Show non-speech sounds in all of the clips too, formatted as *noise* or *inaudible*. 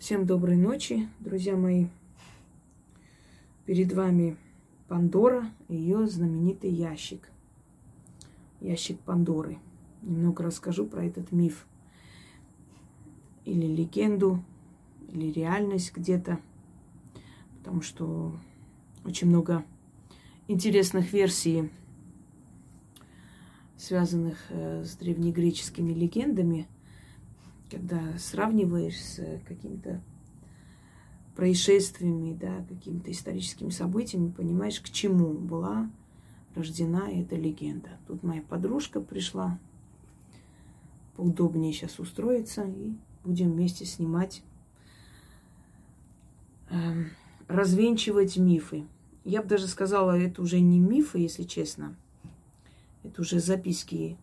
Всем доброй ночи, друзья мои. Перед вами Пандора и ее знаменитый ящик. Ящик Пандоры. Немного расскажу про этот миф. Или легенду, или реальность где-то. Потому что очень много интересных версий, связанных э, с древнегреческими легендами – когда сравниваешь с какими-то происшествиями, да, какими-то историческими событиями, понимаешь, к чему была рождена эта легенда. Тут моя подружка пришла, поудобнее сейчас устроиться, и будем вместе снимать, э, развенчивать мифы. Я бы даже сказала, это уже не мифы, если честно. Это уже записки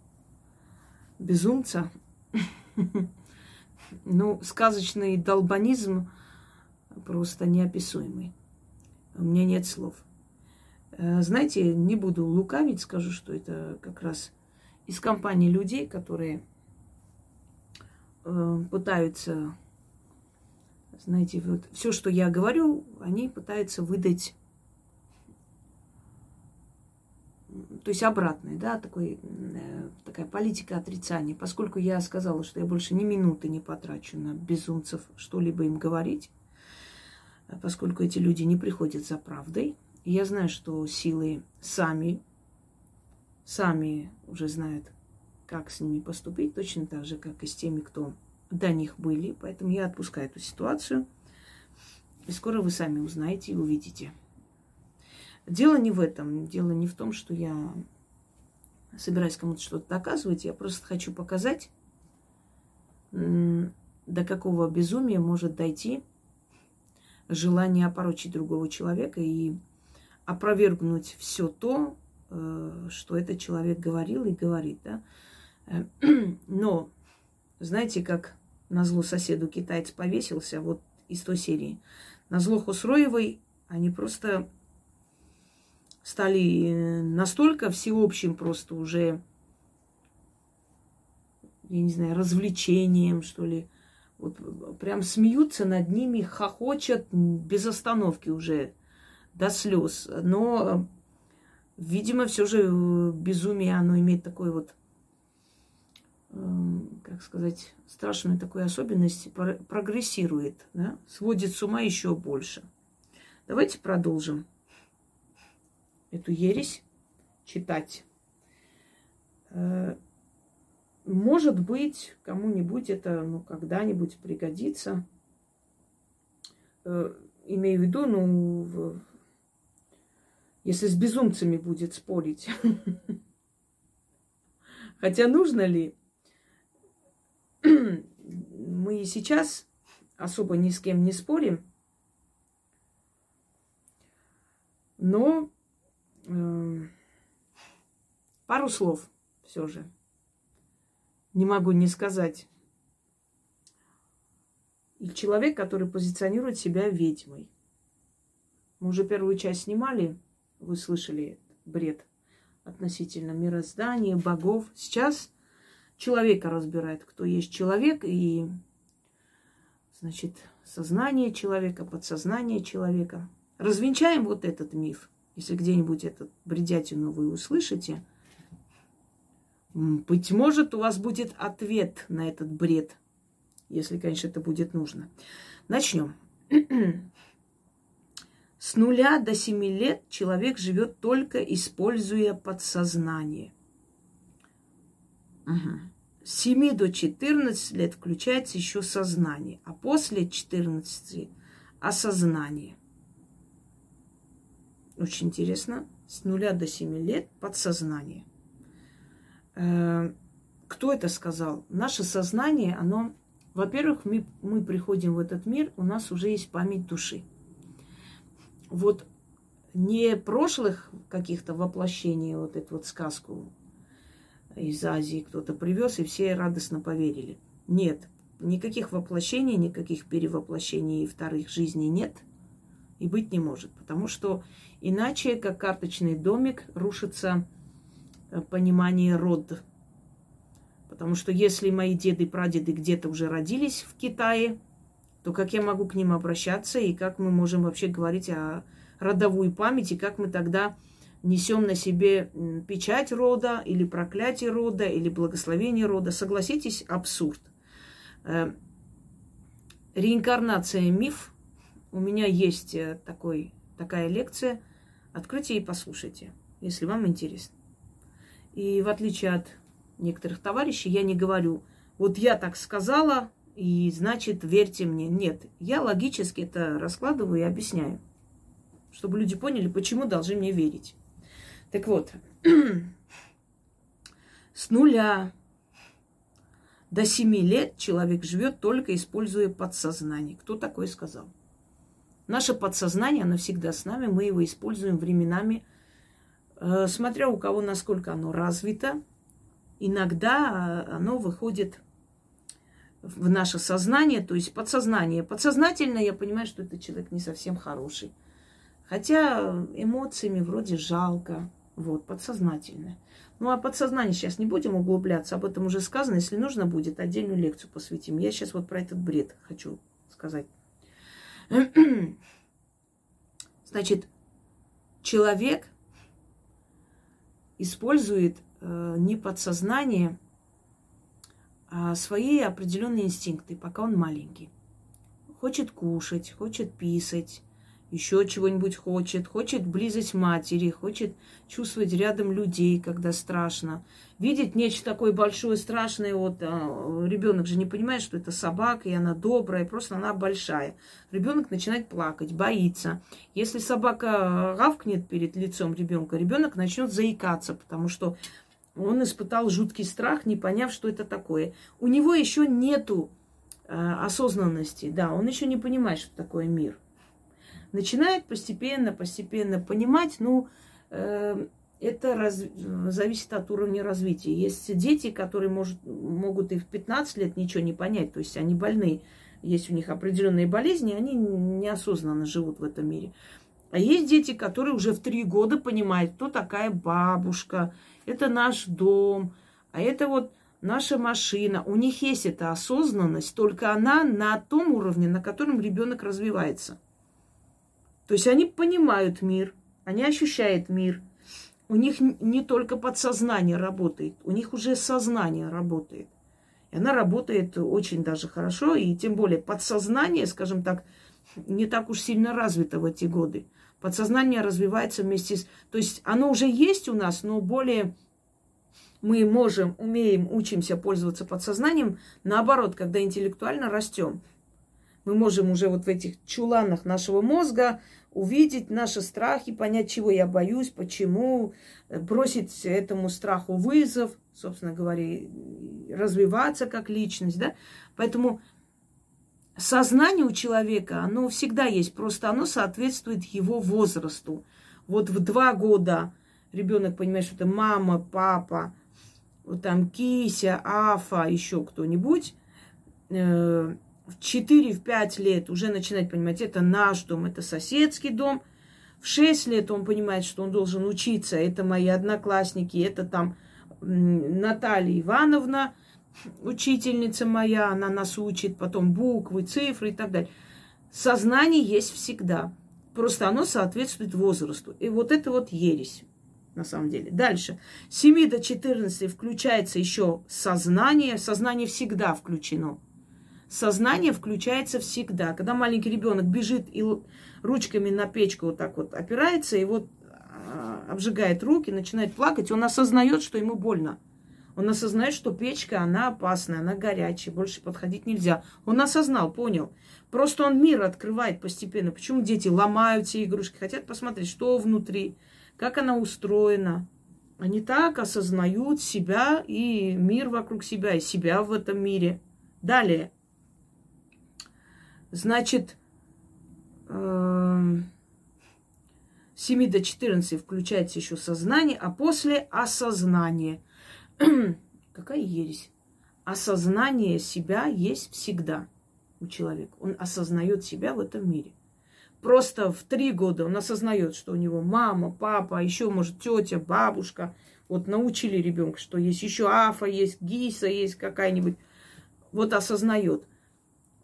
безумца. *laughs* Ну, сказочный долбанизм просто неописуемый. У меня нет слов. Э, знаете, не буду лукавить, скажу, что это как раз из компании людей, которые э, пытаются, знаете, вот все, что я говорю, они пытаются выдать то есть обратный, да, такой, э, такая политика отрицания. Поскольку я сказала, что я больше ни минуты не потрачу на безумцев что-либо им говорить, э, поскольку эти люди не приходят за правдой, я знаю, что силы сами, сами уже знают, как с ними поступить, точно так же, как и с теми, кто до них были. Поэтому я отпускаю эту ситуацию. И скоро вы сами узнаете и увидите. Дело не в этом. Дело не в том, что я собираюсь кому-то что-то доказывать. Я просто хочу показать, до какого безумия может дойти желание опорочить другого человека и опровергнуть все то, э, что этот человек говорил и говорит. Да? Э, *clears throat* но, знаете, как на зло соседу китаец повесился, вот из той серии. На зло Хусроевой они просто стали э, настолько всеобщим просто уже, я не знаю, развлечением, что ли. Вот прям смеются над ними, хохочут без остановки уже до слез. Но, видимо, все же э, безумие, оно имеет такой вот, эм, как сказать, страшную такую особенность, прогрессирует, да? сводит с ума еще больше. Давайте продолжим эту ересь читать. Э, может быть, кому-нибудь это ну, когда-нибудь пригодится. Э, имею в виду, ну, если с безумцами будет спорить. *laughs* Хотя нужно ли? *clears throat* Мы и сейчас особо ни с кем не спорим. Но пару слов все же. Не могу не сказать. И человек, который позиционирует себя ведьмой. Мы уже первую часть снимали, вы слышали бред относительно мироздания, богов. Сейчас человека разбирает, кто есть человек, и, значит, сознание человека, подсознание человека. Развенчаем вот этот миф – если где-нибудь этот бредятину вы услышите, быть может, у вас будет ответ на этот бред, если, конечно, это будет нужно. Начнем. *clears throat* С нуля до семи лет человек живет только используя подсознание. Угу. С 7 до 14 лет включается еще сознание, а после 14 осознание. Очень интересно. С нуля до семи лет подсознание. Э, кто это сказал? Наше сознание, оно, во-первых, мы, мы приходим в этот мир, у нас уже есть память души. Вот не прошлых каких-то воплощений, вот эту вот сказку из Азии кто-то привез, и все радостно поверили. Нет, никаких воплощений, никаких перевоплощений и вторых жизней нет и быть не может, потому что Иначе, как карточный домик, рушится э, понимание род. Потому что если мои деды и прадеды где-то уже родились в Китае, то как я могу к ним обращаться и как мы можем вообще говорить о родовой памяти, как мы тогда несем на себе печать рода или проклятие рода или благословение рода. Согласитесь, абсурд. Э, реинкарнация миф. У меня есть э, такой, такая лекция. Откройте и послушайте, если вам интересно. И в отличие от некоторых товарищей, я не говорю, вот я так сказала, и значит, верьте мне. Нет, я логически это раскладываю и объясняю, чтобы люди поняли, почему должны мне верить. Так вот, *clears throat* с нуля до семи лет человек живет только используя подсознание. Кто такое сказал? Наше подсознание, оно всегда с нами, мы его используем временами, э, смотря у кого насколько оно развито. Иногда э, оно выходит в наше сознание, то есть подсознание. Подсознательно я понимаю, что этот человек не совсем хороший. Хотя эмоциями вроде жалко, вот, подсознательное. Ну, а подсознание сейчас не будем углубляться, об этом уже сказано. Если нужно будет, отдельную лекцию посвятим. Я сейчас вот про этот бред хочу сказать. *clears throat* Значит, человек использует э, не подсознание, а свои определенные инстинкты, пока он маленький. Хочет кушать, хочет писать, еще чего-нибудь хочет, хочет близость матери, хочет чувствовать рядом людей, когда страшно. Видеть нечто такое большое, страшное, вот а, ребенок же не понимает, что это собака, и она добрая, просто она большая. Ребенок начинает плакать, боится. Если собака гавкнет перед лицом ребенка, ребенок начнет заикаться, потому что он испытал жуткий страх, не поняв, что это такое. У него еще нету э, осознанности, да, он еще не понимает, что такое мир. Начинает постепенно, постепенно понимать, ну, э, это раз, зависит от уровня развития. Есть дети, которые может, могут и в 15 лет ничего не понять, то есть они больны, есть у них определенные болезни, они неосознанно живут в этом мире. А есть дети, которые уже в три года понимают, кто такая бабушка, это наш дом, а это вот наша машина. У них есть эта осознанность, только она на том уровне, на котором ребенок развивается. То есть они понимают мир, они ощущают мир. У них не только подсознание работает, у них уже сознание работает. И она работает очень даже хорошо, и тем более подсознание, скажем так, не так уж сильно развито в эти годы. Подсознание развивается вместе с... То есть оно уже есть у нас, но более мы можем, умеем, учимся пользоваться подсознанием. Наоборот, когда интеллектуально растем, мы можем уже вот в этих чуланах нашего мозга увидеть наши страхи, понять, чего я боюсь, почему, бросить этому страху вызов, собственно говоря, развиваться как личность, да. Поэтому сознание у человека, оно всегда есть, просто оно соответствует его возрасту. Вот в два года ребенок понимает, что это мама, папа, вот там кися, афа, еще кто-нибудь, э, в 4-5 лет уже начинает понимать, это наш дом, это соседский дом. В 6 лет он понимает, что он должен учиться, это мои одноклассники, это там Наталья Ивановна, учительница моя, она нас учит, потом буквы, цифры и так далее. Сознание есть всегда. Просто оно соответствует возрасту. И вот это вот ересь, на самом деле. Дальше. С 7 до 14 включается еще сознание. Сознание всегда включено. Сознание включается всегда. Когда маленький ребенок бежит и ручками на печку вот так вот опирается, и вот а, обжигает руки, начинает плакать, он осознает, что ему больно. Он осознает, что печка, она опасная, она горячая, больше подходить нельзя. Он осознал, понял. Просто он мир открывает постепенно. Почему дети ломают все игрушки, хотят посмотреть, что внутри, как она устроена. Они так осознают себя и мир вокруг себя, и себя в этом мире. Далее. Значит, 7 эм, до 14 включается еще сознание, а после осознание. *clears throat* Какая ересь? Осознание себя есть всегда у человека. Он осознает себя в этом мире. Просто в три года он осознает, что у него мама, папа, еще, может, тетя, бабушка. Вот научили ребенка, что есть еще афа, есть гиса, есть какая-нибудь. Вот осознает.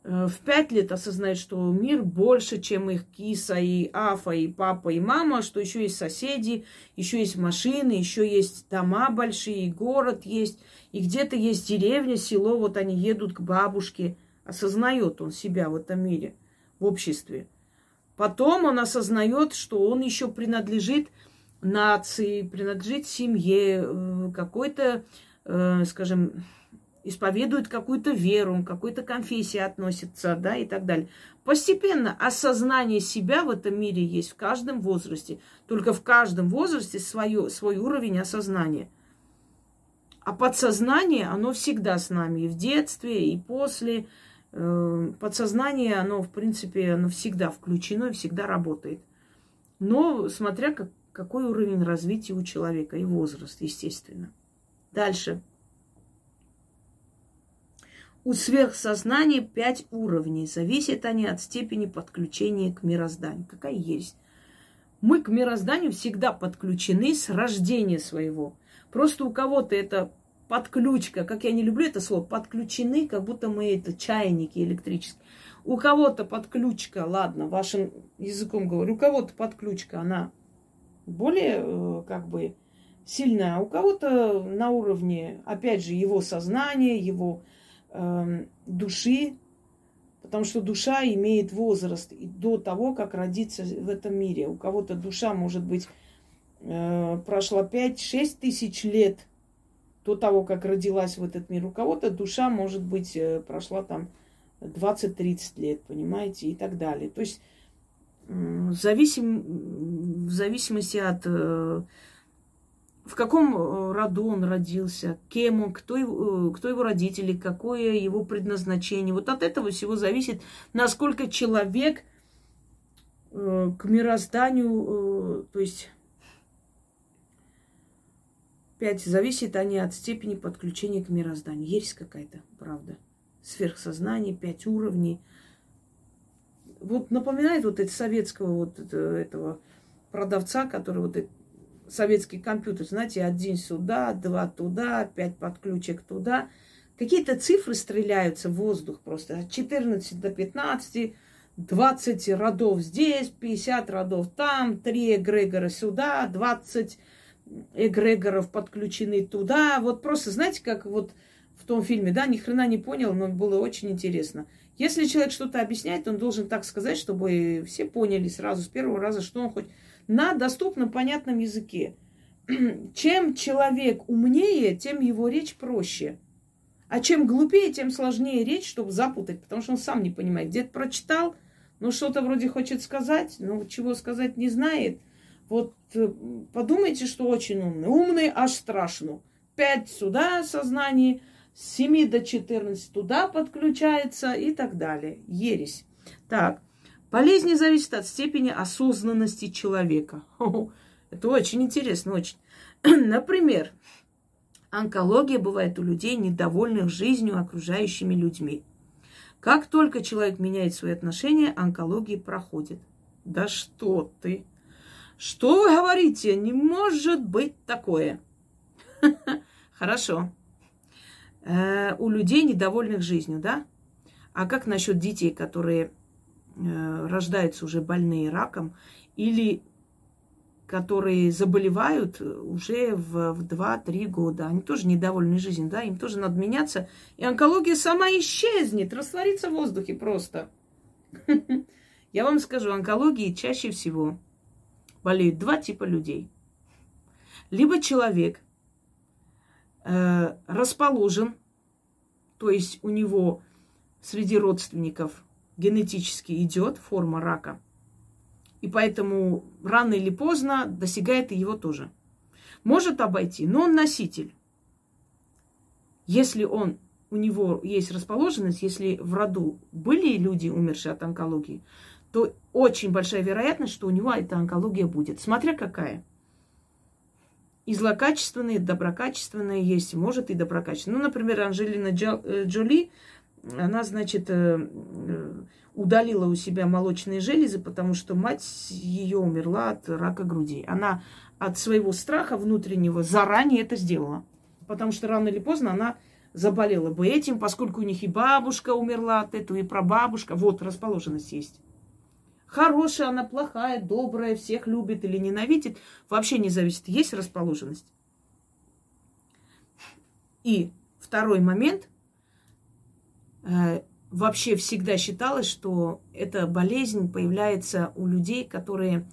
Э, в пять лет осознают, что мир больше, чем их киса и афа, и папа, и мама, что еще есть соседи, еще есть машины, еще есть дома большие, и город есть, и где-то есть деревня, село, вот они едут к бабушке. Осознает он себя в этом мире, в обществе. Потом он осознает, что он еще принадлежит нации, принадлежит семье, э, какой-то, э, скажем, исповедует какую-то веру, какой-то конфессии относится, да, и так далее. Постепенно осознание себя в этом мире есть в каждом возрасте. Только в каждом возрасте свое, свой уровень осознания. А подсознание, оно всегда с нами и в детстве, и после. Э, подсознание, оно, в принципе, оно всегда включено и всегда работает. Но смотря как, какой уровень развития у человека и возраст, естественно. Дальше. У сверхсознания пять уровней. Зависят они от степени подключения к мирозданию. Какая есть? Мы к мирозданию всегда подключены с рождения своего. Просто у кого-то это подключка, как я не люблю это слово, подключены, как будто мы это чайники электрические. У кого-то подключка, ладно, вашим языком говорю, у кого-то подключка, она более э, как бы сильная, а у кого-то на уровне, опять же, его сознания, его души, потому что душа имеет возраст и до того, как родиться в этом мире. У кого-то душа, может быть, э, прошла 5-6 тысяч лет до того, как родилась в этот мир. У кого-то душа, может быть, э, прошла там 20-30 лет, понимаете, и так далее. То есть зависим, в зависимости от э, в каком э, роду он родился, кем он, кто его, э, кто его родители, какое его предназначение. Вот от этого всего зависит, насколько человек к мирозданию, то есть пять зависит они от степени подключения к мирозданию. Есть какая-то, правда. Сверхсознание, пять уровней – вот напоминает вот это советского вот это, этого продавца, который вот советский компьютер, знаете, один сюда, два туда, пять подключек туда. Какие-то цифры стреляются в воздух просто. От 14 до 15, 20 родов здесь, 50 родов там, 3 эгрегора сюда, 20 эгрегоров подключены туда. Вот просто, знаете, как вот в том фильме, да, ни хрена не понял, но было очень интересно – если человек что-то объясняет, он должен так сказать, чтобы все поняли сразу с первого раза, что он хоть на доступном, понятном языке. *clears throat* Чем человек умнее, тем его речь проще. А чем глупее, тем сложнее речь, чтобы запутать, потому что он сам не понимает. Где-то прочитал, но что-то вроде хочет сказать, но чего сказать не знает. Вот э, подумайте, что очень умный. Умный аж страшно. Пять сюда сознание – с 7 до 14 туда подключается и так далее. Ересь. Так, болезни зависят от степени осознанности человека. Это очень интересно, очень. *clears throat* Например, онкология бывает у людей, недовольных жизнью окружающими людьми. Как только человек меняет свои отношения, онкология проходит. Да что ты? Что вы говорите? Не может быть такое. *laughs* Хорошо э, у людей, недовольных жизнью, да? А как насчет детей, которые рождаются уже больные раком или которые заболевают уже в, в 2-3 года. Они тоже недовольны жизнью, да, им тоже надо меняться. И онкология сама исчезнет, растворится в воздухе просто. *laughs* Я вам скажу, онкологии чаще всего болеют два типа людей. Либо человек, Э, расположен, то есть у него среди родственников генетически идет форма рака, и поэтому рано или поздно достигает и его тоже. Может обойти, но он носитель. Если он, у него есть расположенность, если в роду были люди, умершие от онкологии, то очень большая вероятность, что у него эта онкология будет. Смотря какая – и злокачественные, и доброкачественные есть, может и доброкачественные. Ну, например, Анжелина э, Джоли, она, значит, э, э, удалила у себя молочные железы, потому что мать ее умерла от рака груди. Она от своего страха внутреннего заранее это сделала. Потому что рано или поздно она заболела бы этим, поскольку у них и бабушка умерла от этого, и прабабушка. Вот расположенность есть. Хорошая она, плохая, добрая, всех любит или ненавидит, вообще не зависит. Есть расположенность. И второй момент. Э, вообще всегда считалось, что эта болезнь появляется у людей, которые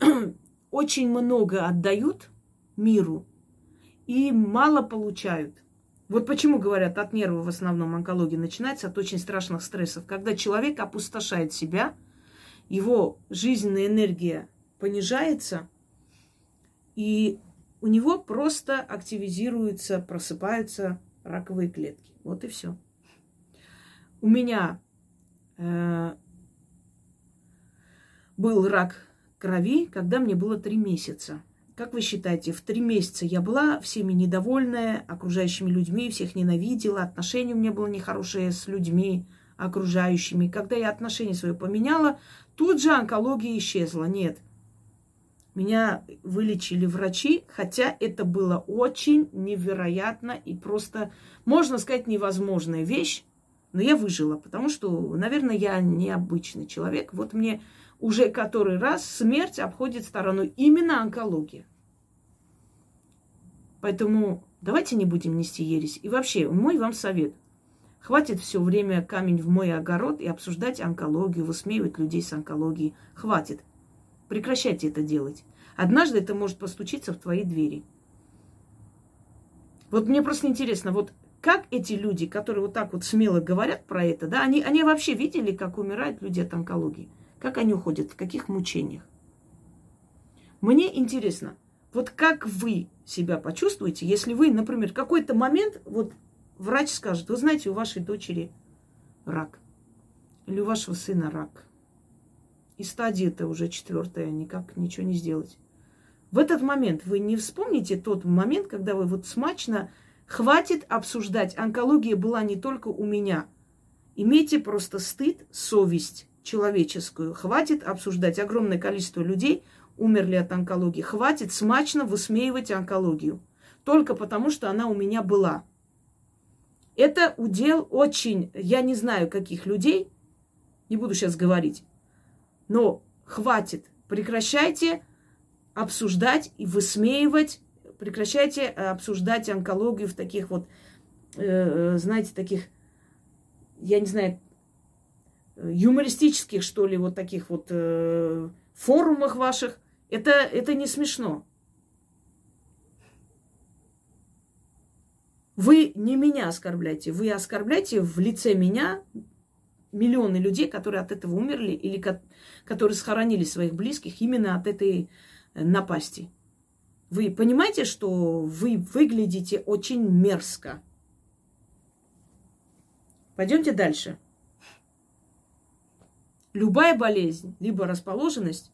*clears throat* очень много отдают миру и мало получают. Вот почему говорят, от нервов в основном онкология начинается, от очень страшных стрессов. Когда человек опустошает себя, его жизненная энергия понижается, и у него просто активизируются, просыпаются раковые клетки. Вот и все. У меня э, был рак крови, когда мне было три месяца. Как вы считаете, в три месяца я была всеми недовольная, окружающими людьми, всех ненавидела, отношения у меня было нехорошие с людьми окружающими. Когда я отношения свои поменяла, тут же онкология исчезла. Нет. Меня вылечили врачи, хотя это было очень невероятно и просто, можно сказать, невозможная вещь. Но я выжила, потому что, наверное, я необычный человек. Вот мне уже который раз смерть обходит стороной именно онкология. Поэтому давайте не будем нести ересь. И вообще, мой вам совет. Хватит все время камень в мой огород и обсуждать онкологию, высмеивать людей с онкологией. Хватит. Прекращайте это делать. Однажды это может постучиться в твои двери. Вот мне просто интересно, вот как эти люди, которые вот так вот смело говорят про это, да, они, они вообще видели, как умирают люди от онкологии? Как они уходят, в каких мучениях? Мне интересно, вот как вы себя почувствуете, если вы, например, какой-то момент, вот врач скажет, вы знаете, у вашей дочери рак, или у вашего сына рак, и стадия это уже четвертая, никак ничего не сделать. В этот момент вы не вспомните тот момент, когда вы вот смачно хватит обсуждать. Онкология была не только у меня. Имейте просто стыд, совесть человеческую. Хватит обсуждать. Огромное количество людей умерли от онкологии. Хватит смачно высмеивать онкологию. Только потому, что она у меня была. Это удел очень, я не знаю, каких людей, не буду сейчас говорить, но хватит, прекращайте обсуждать и высмеивать, прекращайте обсуждать онкологию в таких вот, э, знаете, таких, я не знаю, юмористических, что ли, вот таких вот э, форумах ваших. Это, это не смешно. Вы не меня оскорбляете, вы оскорбляете в лице меня миллионы людей, которые от этого умерли или которые схоронили своих близких именно от этой э, напасти. Вы понимаете, что вы выглядите очень мерзко. Пойдемте дальше. Любая болезнь, либо расположенность,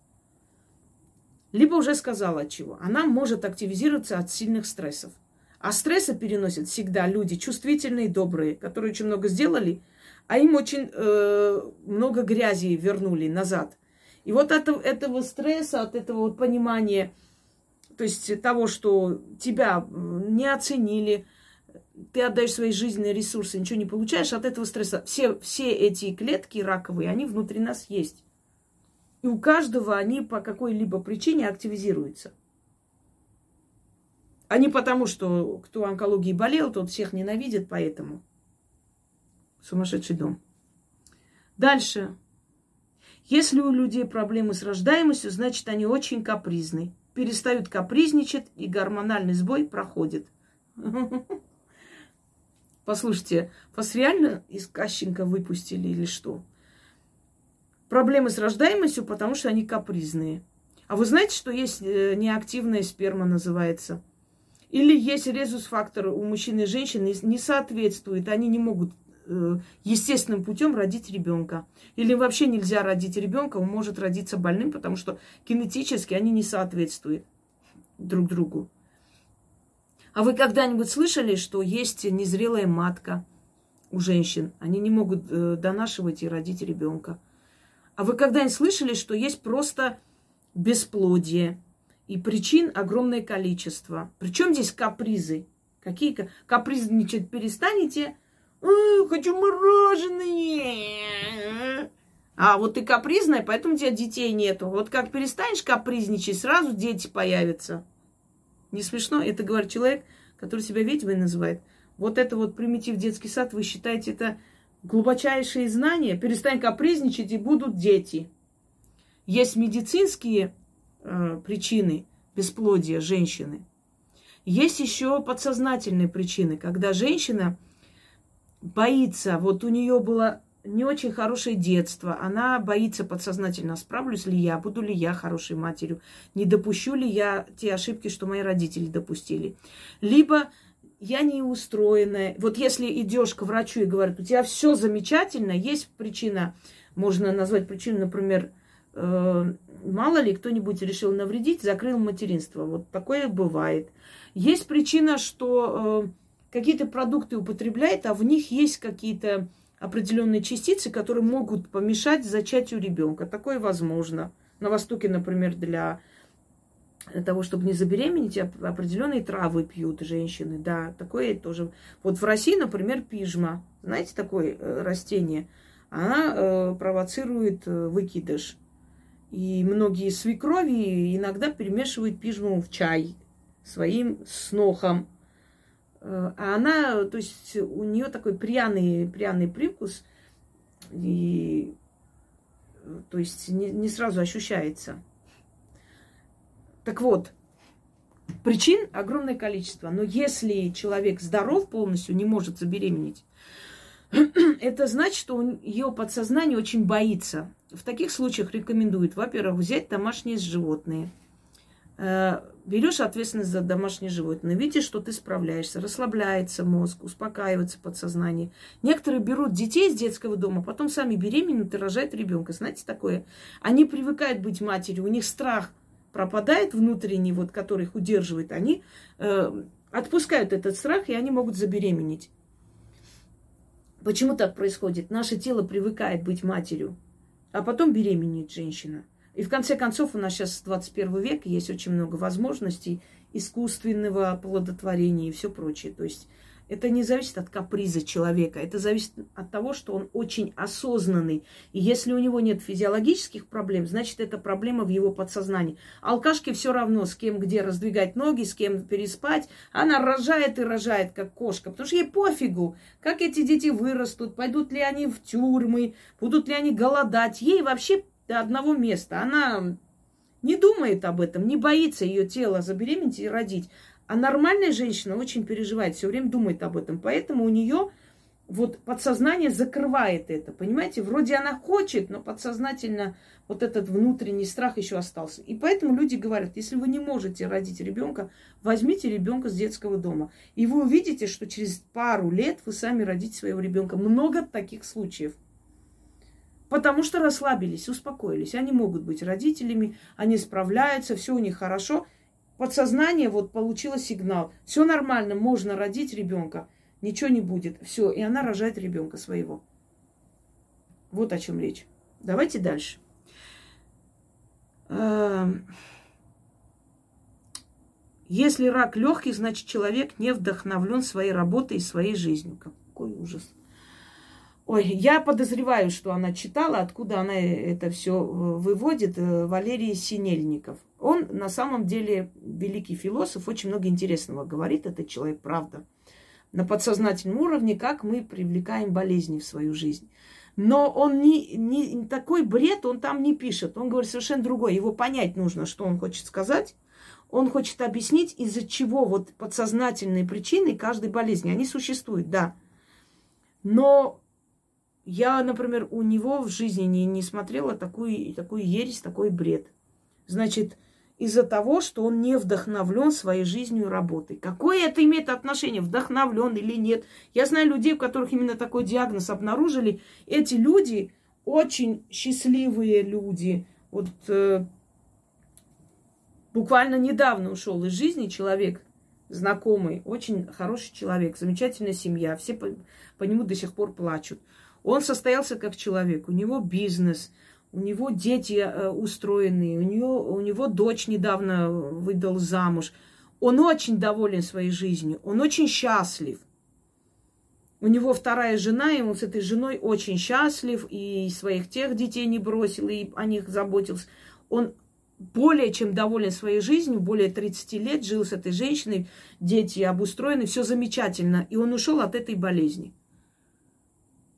либо уже сказала чего. Она может активизироваться от сильных стрессов. А стрессы переносят всегда люди чувствительные, добрые, которые очень много сделали, а им очень э, много грязи вернули назад. И вот от этого стресса, от этого вот понимания, то есть того, что тебя не оценили, ты отдаешь свои жизненные ресурсы, ничего не получаешь от этого стресса. Все, все эти клетки раковые, они внутри нас есть. И у каждого они по какой-либо причине активизируются. А не потому, что кто онкологией болел, тот всех ненавидит, поэтому. Сумасшедший дом. Дальше. Если у людей проблемы с рождаемостью, значит, они очень капризны. Перестают капризничать, и гормональный сбой проходит. Послушайте, вас реально из Кащенко выпустили или что? Проблемы с рождаемостью, потому что они капризные. А вы знаете, что есть э, неактивная сперма называется? Или есть резус-фактор у мужчин и женщин не соответствует, они не могут естественным путем родить ребенка. Или вообще нельзя родить ребенка, он может родиться больным, потому что генетически они не соответствуют друг другу. А вы когда-нибудь слышали, что есть незрелая матка у женщин? Они не могут э, донашивать и родить ребенка. А вы когда-нибудь слышали, что есть просто бесплодие? И причин огромное количество. Причем здесь капризы? Какие капризничать перестанете? «Ой, хочу мороженое. А вот ты капризная, поэтому у тебя детей нету. Вот как перестанешь капризничать, сразу дети появятся. Не смешно? Это говорит человек, который себя ведьмой называет. Вот это вот примитив детский сад, вы считаете это глубочайшие знания? Перестань капризничать, и будут дети. Есть медицинские э, причины бесплодия женщины. Есть еще подсознательные причины, когда женщина боится, вот у нее было не очень хорошее детство, она боится подсознательно, справлюсь ли я, буду ли я хорошей матерью, не допущу ли я те ошибки, что мои родители допустили. Либо я не устроенная. Вот если идешь к врачу и говорят, у тебя все замечательно, есть причина, можно назвать причину, например, э, мало ли кто-нибудь решил навредить, закрыл материнство. Вот такое бывает. Есть причина, что э, какие-то продукты употребляет, а в них есть какие-то определенные частицы, которые могут помешать зачатию ребенка. Такое возможно. На Востоке, например, для того, чтобы не забеременеть, определенные травы пьют женщины. Да, такое тоже. Вот в России, например, пижма. Знаете, такое э, растение. Она э, провоцирует э, выкидыш. И многие свекрови иногда перемешивают пижму в чай своим снохом. Э, а она, то есть у нее такой пряный, пряный привкус, и то есть не, не сразу ощущается. Так вот, причин огромное количество. Но если человек здоров полностью, не может забеременеть, *clears throat* это значит, что ее подсознание очень боится. В таких случаях рекомендуют, во-первых, взять домашние животные. Э, берешь ответственность за домашнее животное, видишь, что ты справляешься, расслабляется мозг, успокаивается подсознание. Некоторые берут детей из детского дома, потом сами беременеют и рожают ребенка. Знаете такое? Они привыкают быть матерью, у них страх пропадает внутренний, вот, который их удерживает. Они э, отпускают этот страх, и они могут забеременеть. Почему так происходит? Наше тело привыкает быть матерью, а потом беременеет женщина. И в конце концов у нас сейчас 21 век, есть очень много возможностей искусственного плодотворения и все прочее. То есть это не зависит от каприза человека, это зависит от того, что он очень осознанный. И если у него нет физиологических проблем, значит, это проблема в его подсознании. Алкашке все равно, с кем где раздвигать ноги, с кем переспать. Она рожает и рожает, как кошка, потому что ей пофигу, как эти дети вырастут, пойдут ли они в тюрьмы, будут ли они голодать. Ей вообще до одного места. Она не думает об этом, не боится ее тело забеременеть и родить. А нормальная женщина очень переживает, все время думает об этом. Поэтому у нее вот подсознание закрывает это. Понимаете, вроде она хочет, но подсознательно вот этот внутренний страх еще остался. И поэтому люди говорят, если вы не можете родить ребенка, возьмите ребенка с детского дома. И вы увидите, что через пару лет вы сами родите своего ребенка. Много таких случаев. Потому что расслабились, успокоились. Они могут быть родителями, они справляются, все у них хорошо – подсознание вот получило сигнал. Все нормально, можно родить ребенка, ничего не будет. Все, и она рожает ребенка своего. Вот о чем речь. Давайте дальше. Эм, если рак легкий, значит человек не вдохновлен своей работой и своей жизнью. Какой ужас. Ой, я подозреваю, что она читала, откуда она это все э, выводит. Э, Валерий Синельников. Он на самом деле великий философ, очень много интересного говорит этот человек, правда. На подсознательном уровне, как мы привлекаем болезни в свою жизнь. Но он не, не такой бред, он там не пишет. Он говорит совершенно другое. Его понять нужно, что он хочет сказать. Он хочет объяснить, из-за чего вот подсознательные причины каждой болезни. Они существуют, да. Но я, например, у него в жизни не, не смотрела такую, такую ересь, такой бред. Значит, из-за того, что он не вдохновлен своей жизнью и работой. Какое это имеет отношение, вдохновлен или нет? Я знаю людей, у которых именно такой диагноз обнаружили. Эти люди очень счастливые люди. Вот э, буквально недавно ушел из жизни человек, знакомый, очень хороший человек, замечательная семья. Все по, по нему до сих пор плачут. Он состоялся как человек, у него бизнес – у него дети э, устроенные, у, нее, у него дочь недавно выдал замуж. Он очень доволен своей жизнью, он очень счастлив. У него вторая жена, и он с этой женой очень счастлив, и своих тех детей не бросил, и о них заботился. Он более чем доволен своей жизнью, более 30 лет жил с этой женщиной, дети обустроены, все замечательно. И он ушел от этой болезни.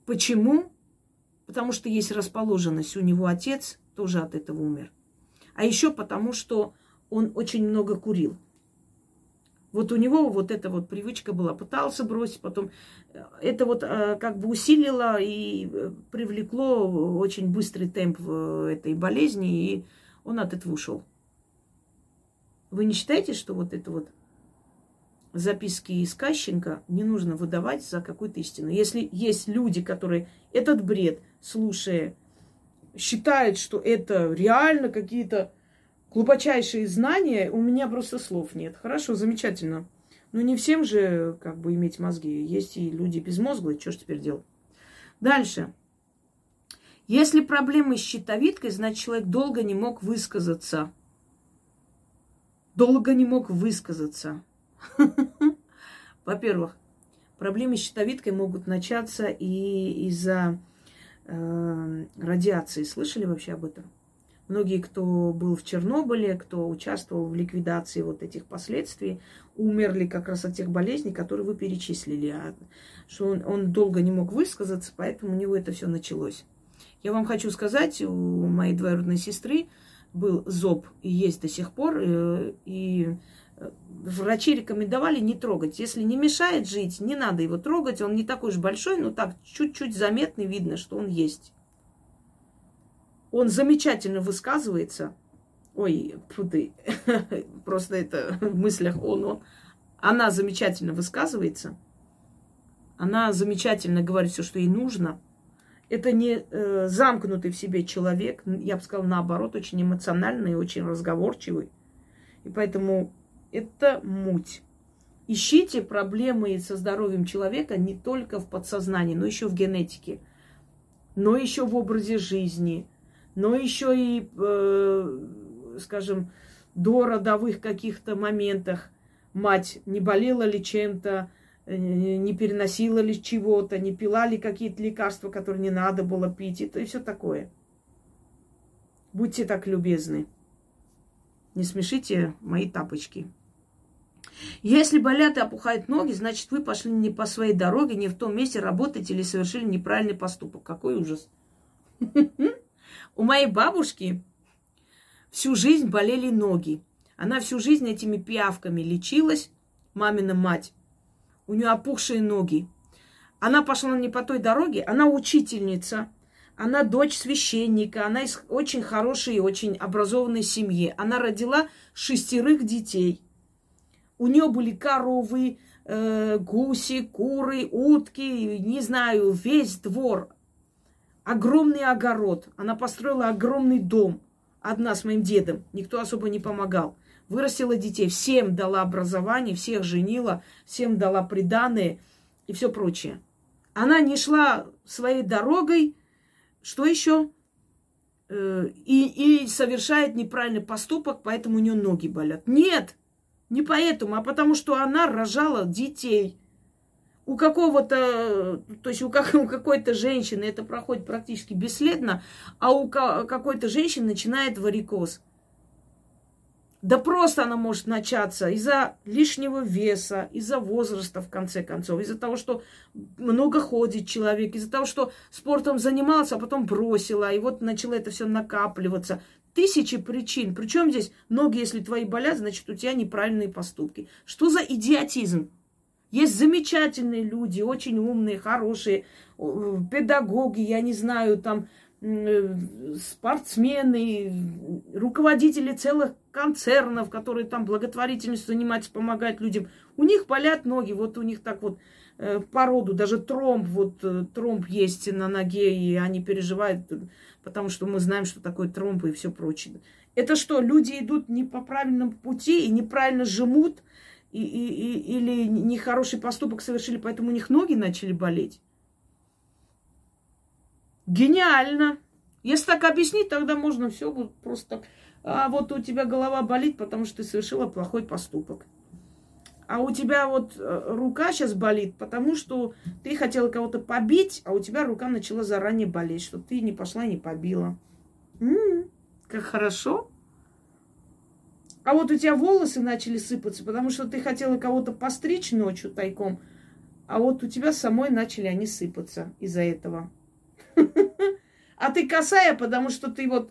Почему? Потому что есть расположенность. У него отец тоже от этого умер. А еще потому, что он очень много курил. Вот у него вот эта вот привычка была. Пытался бросить, потом э, это вот э, как бы усилило и э, привлекло очень быстрый темп этой болезни, и он от этого ушел. Вы не считаете, что вот это вот записки из Кащенко не нужно выдавать за какую-то истину? Если есть люди, которые этот бред, слушая, считают, что это реально какие-то глубочайшие знания, у меня просто слов нет. Хорошо, замечательно. Но не всем же как бы иметь мозги. Есть и люди безмозглые, что ж теперь делать? Дальше. Если проблемы с щитовидкой, значит, человек долго не мог высказаться. Долго не мог высказаться. *laughs* Во-первых, проблемы с щитовидкой могут начаться и из-за э, радиации. Слышали вообще об этом? Многие, кто был в Чернобыле, кто участвовал в ликвидации вот этих последствий, умерли как раз от тех болезней, которые вы перечислили. А, что он, он долго не мог высказаться, поэтому у него это все началось. Я вам хочу сказать, у моей двоюродной сестры был зоб и есть до сих пор, э, и врачи рекомендовали не трогать. Если не мешает жить, не надо его трогать. Он не такой уж большой, но так чуть-чуть заметный, видно, что он есть. Он замечательно высказывается. Ой, фу ты, *laughs* просто это в мыслях он, он. Она замечательно высказывается. Она замечательно говорит все, что ей нужно. Это не э, замкнутый в себе человек, я бы сказала, наоборот, очень эмоциональный, очень разговорчивый. И поэтому это муть. Ищите проблемы со здоровьем человека не только в подсознании, но еще в генетике, но еще в образе жизни, но еще и, э, скажем, до родовых каких-то моментах мать не болела ли чем-то, э, не переносила ли чего-то, не пила ли какие-то лекарства, которые не надо было пить, и то и все такое. Будьте так любезны. Не смешите мои тапочки. Если болят и опухают ноги, значит, вы пошли не по своей дороге, не в том месте работаете или совершили неправильный поступок. Какой ужас. *laughs* У моей бабушки всю жизнь болели ноги. Она всю жизнь этими пиявками лечилась, мамина мать. У нее опухшие ноги. Она пошла не по той дороге, она учительница, она дочь священника, она из очень хорошей и очень образованной семьи. Она родила шестерых детей. У нее были коровы, э, гуси, куры, утки, не знаю, весь двор огромный огород. Она построила огромный дом. Одна с моим дедом. Никто особо не помогал. Вырастила детей. Всем дала образование, всех женила, всем дала приданные и все прочее. Она не шла своей дорогой. Что еще? Э, и, и совершает неправильный поступок, поэтому у нее ноги болят. Нет, не поэтому, а потому что она рожала детей – у какого-то, то есть у, как, *laughs* у какой-то женщины это проходит практически бесследно, а у какой-то женщины начинает варикоз. Да просто она может начаться из-за лишнего веса, из-за возраста, в конце концов, из-за того, что много ходит человек, из-за того, что спортом занимался, а потом бросила, и вот начало это все накапливаться. Тысячи причин. Причем здесь ноги, если твои болят, значит, у тебя неправильные поступки. Что за идиотизм? Есть замечательные люди, очень умные, хорошие, педагоги, я не знаю, там э, спортсмены, руководители целых концернов, которые там благотворительностью занимаются, помогают людям. У них болят ноги, вот у них так вот э, по роду, даже тромб, вот э, тромб есть на ноге, и они переживают, потому что мы знаем, что такое тромб и все прочее. Это что, люди идут не по правильному пути и неправильно жмут, и, и, и, или нехороший поступок совершили, поэтому у них ноги начали болеть. Гениально! Если так объяснить, тогда можно все будет просто так. А вот у тебя голова болит, потому что ты совершила плохой поступок. А у тебя вот э, рука сейчас болит, потому что ты хотела кого-то побить, а у тебя рука начала заранее болеть, что ты не пошла и не побила. М-м, как хорошо. А вот у тебя волосы начали сыпаться, потому что ты хотела кого-то постричь ночью тайком, а вот у тебя самой начали они сыпаться из-за этого. *laughs* А ты косая, потому что ты вот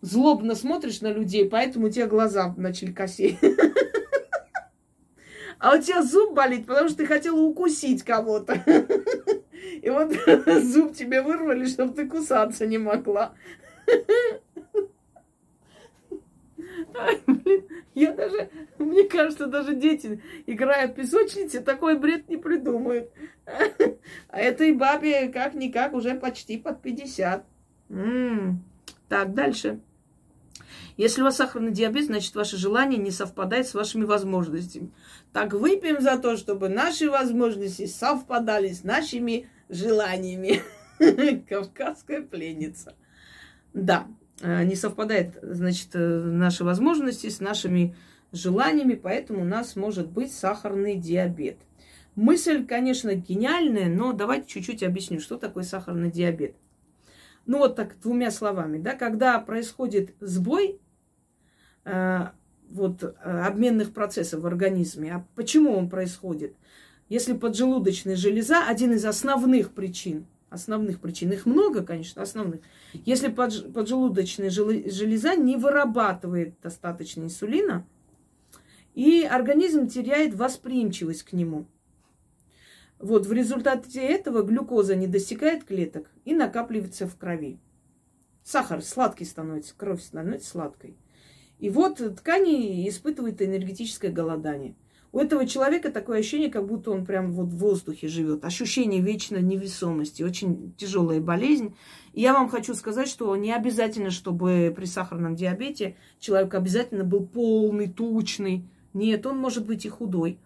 злобно смотришь на людей, поэтому у тебя глаза начали косеть. *laughs* А у тебя зуб болит, потому что ты хотела укусить кого-то. *laughs* И вот *laughs* зуб тебе вырвали, чтобы ты кусаться не могла. *laughs* Ай, блин, я даже, мне кажется, даже дети, играя в песочнице, такой бред не придумают. А этой бабе как-никак уже почти под 50. М-м. Так, дальше. Если у вас сахарный диабет, значит, ваше желание не совпадает с вашими возможностями. Так выпьем за то, чтобы наши возможности совпадали с нашими желаниями. *laughs* Кавказская пленница. Да, э, не совпадает, значит, э, наши возможности с нашими желаниями, поэтому у нас может быть сахарный диабет. Мысль, конечно, гениальная, но давайте чуть-чуть объясню, что такое сахарный диабет. Ну вот так двумя словами, да, когда происходит сбой э, вот э, обменных процессов в организме, а почему он происходит? Если поджелудочная железа, один из основных причин, основных причин, их много, конечно, основных, если поджелудочная железа не вырабатывает достаточно инсулина, и организм теряет восприимчивость к нему – вот в результате этого глюкоза не достигает клеток и накапливается в крови. Сахар сладкий становится, кровь становится сладкой. И вот ткани испытывают энергетическое голодание. У этого человека такое ощущение, как будто он прям вот в воздухе живет. Ощущение вечной невесомости. Очень тяжелая болезнь. И я вам хочу сказать, что не обязательно, чтобы при сахарном диабете человек обязательно был полный, тучный. Нет, он может быть и худой.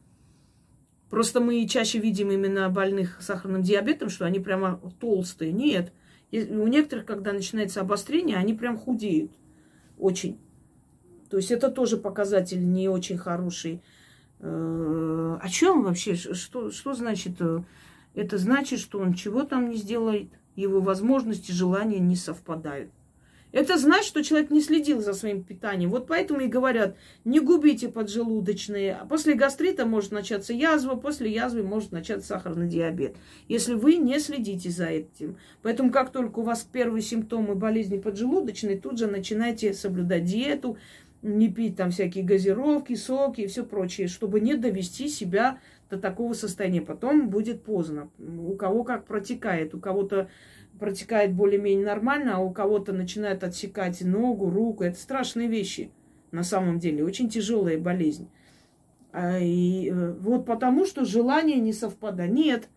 Просто мы чаще видим именно больных сахарным диабетом, что они прямо толстые. Нет. У некоторых, когда начинается обострение, они прям худеют. Очень. То есть это тоже показатель не очень хороший. Э, о чем вообще? Что, что значит? Э, это значит, что он чего там не сделает, его возможности, желания не совпадают. Это значит, что человек не следил за своим питанием. Вот поэтому и говорят, не губите поджелудочные. А после гастрита может начаться язва, после язвы может начаться сахарный диабет. Если вы не следите за этим. Поэтому как только у вас первые симптомы болезни поджелудочной, тут же начинайте соблюдать диету, не пить там всякие газировки, соки и все прочее, чтобы не довести себя до такого состояния. Потом будет поздно. У кого как протекает, у кого-то протекает более-менее нормально, а у кого-то начинает отсекать ногу, руку. Это страшные вещи на самом деле, очень тяжелая болезнь. А, и э, вот потому, что желание не совпадает. Нет.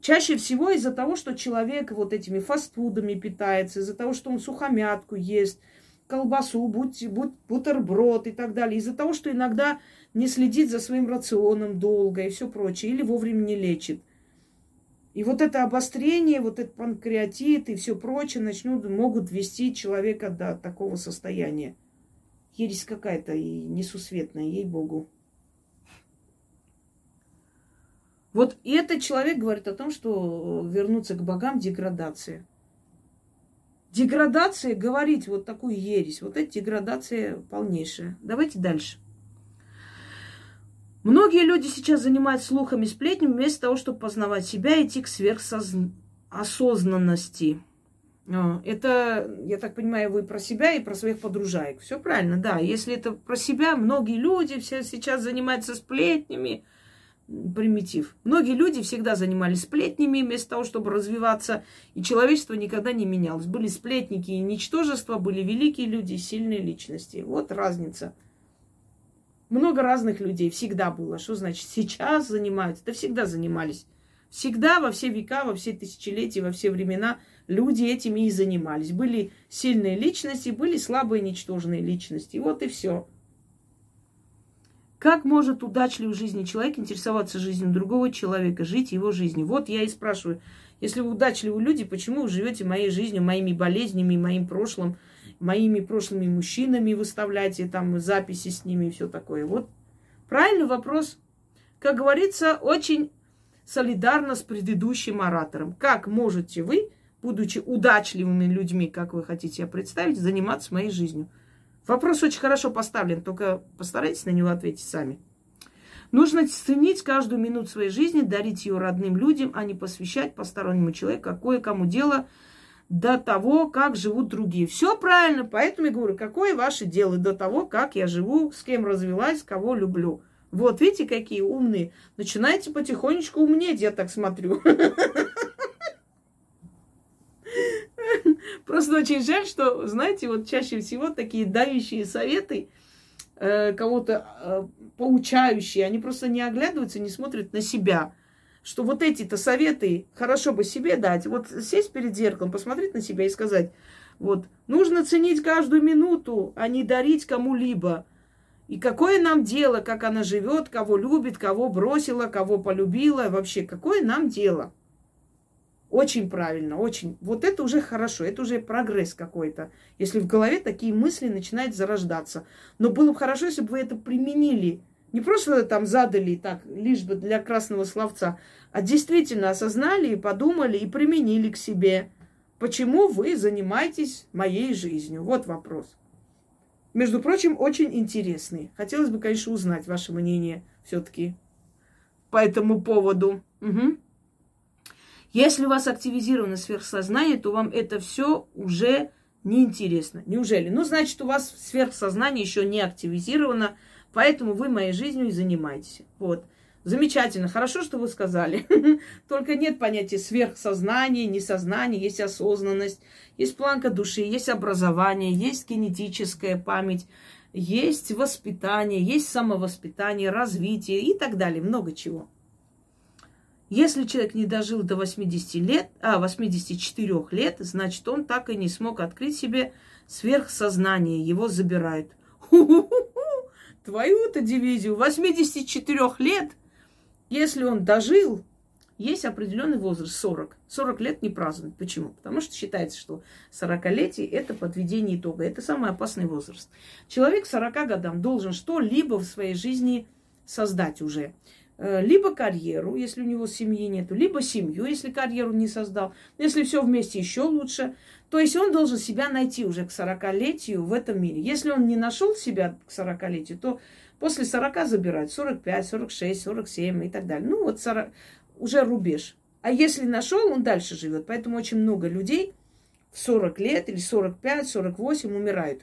Чаще всего из-за того, что человек вот этими фастфудами питается, из-за того, что он сухомятку ест, колбасу, будь, будь бутерброд и так далее. Из-за того, что иногда не следит за своим рационом долго и все прочее, или вовремя не лечит. И вот это обострение, вот этот панкреатит и все прочее начнут, могут ввести человека до такого состояния. Ересь какая-то и несусветная, ей-богу. Вот и этот человек говорит о том, что вернуться к богам – деградация. Деградация, говорить вот такую ересь, вот эта деградация полнейшая. Давайте дальше. Многие люди сейчас занимаются слухами, сплетнями, вместо того, чтобы познавать себя, идти к сверхосознанности. А, это, я так понимаю, вы про себя и про своих подружаек. Все правильно, да. Если это про себя, многие люди все сейчас занимаются сплетнями. Примитив. Многие люди всегда занимались сплетнями вместо того, чтобы развиваться, и человечество никогда не менялось. Были сплетники и ничтожества, были великие люди, сильные личности. Вот разница. Много разных людей всегда было. Что значит сейчас занимаются? Да всегда занимались. Всегда, во все века, во все тысячелетия, во все времена люди этими и занимались. Были сильные личности, были слабые, ничтожные личности. Вот и все. Как может удачливый в жизни человек интересоваться жизнью другого человека, жить его жизнью? Вот я и спрашиваю, если вы удачливые люди, почему вы живете моей жизнью, моими болезнями, моим прошлым, моими прошлыми мужчинами выставляете там записи с ними и все такое. Вот Правильный вопрос. Как говорится, очень солидарно с предыдущим оратором. Как можете вы, будучи удачливыми людьми, как вы хотите себя представить, заниматься моей жизнью? Вопрос очень хорошо поставлен, только постарайтесь на него ответить сами. Нужно ценить каждую минуту своей жизни, дарить ее родным людям, а не посвящать постороннему человеку, какое кому дело до того, как живут другие. Все правильно, поэтому я говорю, какое ваше дело до того, как я живу, с кем развелась, кого люблю. Вот, видите, какие умные. Начинайте потихонечку умнеть, я так смотрю. *laughs* Просто очень жаль, что, знаете, вот чаще всего такие давящие советы, э, кого-то э, поучающие, они просто не оглядываются, не смотрят на себя. Что вот эти-то советы хорошо бы себе дать. Вот сесть перед зеркалом, посмотреть на себя и сказать, вот, нужно ценить каждую минуту, а не дарить кому-либо. И какое нам дело, как она живет, кого любит, кого бросила, кого полюбила, вообще, какое нам дело? Очень правильно, очень. Вот это уже хорошо, это уже прогресс какой-то, если в голове такие мысли начинают зарождаться. Но было бы хорошо, если бы вы это применили. Не просто там задали так, лишь бы для красного словца, а действительно осознали, подумали и применили к себе. Почему вы занимаетесь моей жизнью? Вот вопрос. Между прочим, очень интересный. Хотелось бы, конечно, узнать ваше мнение все-таки по этому поводу. Угу. Если у вас активизировано сверхсознание, то вам это все уже неинтересно. Неужели? Ну, значит, у вас сверхсознание еще не активизировано, поэтому вы моей жизнью и занимаетесь. Вот. Замечательно, хорошо, что вы сказали. *laughs* Только нет понятия сверхсознания, несознания, есть осознанность, есть планка души, есть образование, есть генетическая память, есть воспитание, есть самовоспитание, развитие и так далее, много чего. Если человек не дожил до 80 лет, а 84 лет, значит, он так и не смог открыть себе сверхсознание, его забирают. *laughs* Твою-то дивизию, 84 лет если он дожил, есть определенный возраст, 40. 40 лет не празднуют. Почему? Потому что считается, что 40-летие – это подведение итога. Это самый опасный возраст. Человек к 40 годам должен что-либо в своей жизни создать уже. Э, либо карьеру, если у него семьи нету, либо семью, если карьеру не создал. Если все вместе, еще лучше. То есть он должен себя найти уже к 40-летию в этом мире. Если он не нашел себя к 40-летию, то После 40 забирают 45, 46, 47 и так далее. Ну, вот 40, уже рубеж. А если нашел, он дальше живет. Поэтому очень много людей в 40 лет или 45, 48 умирают.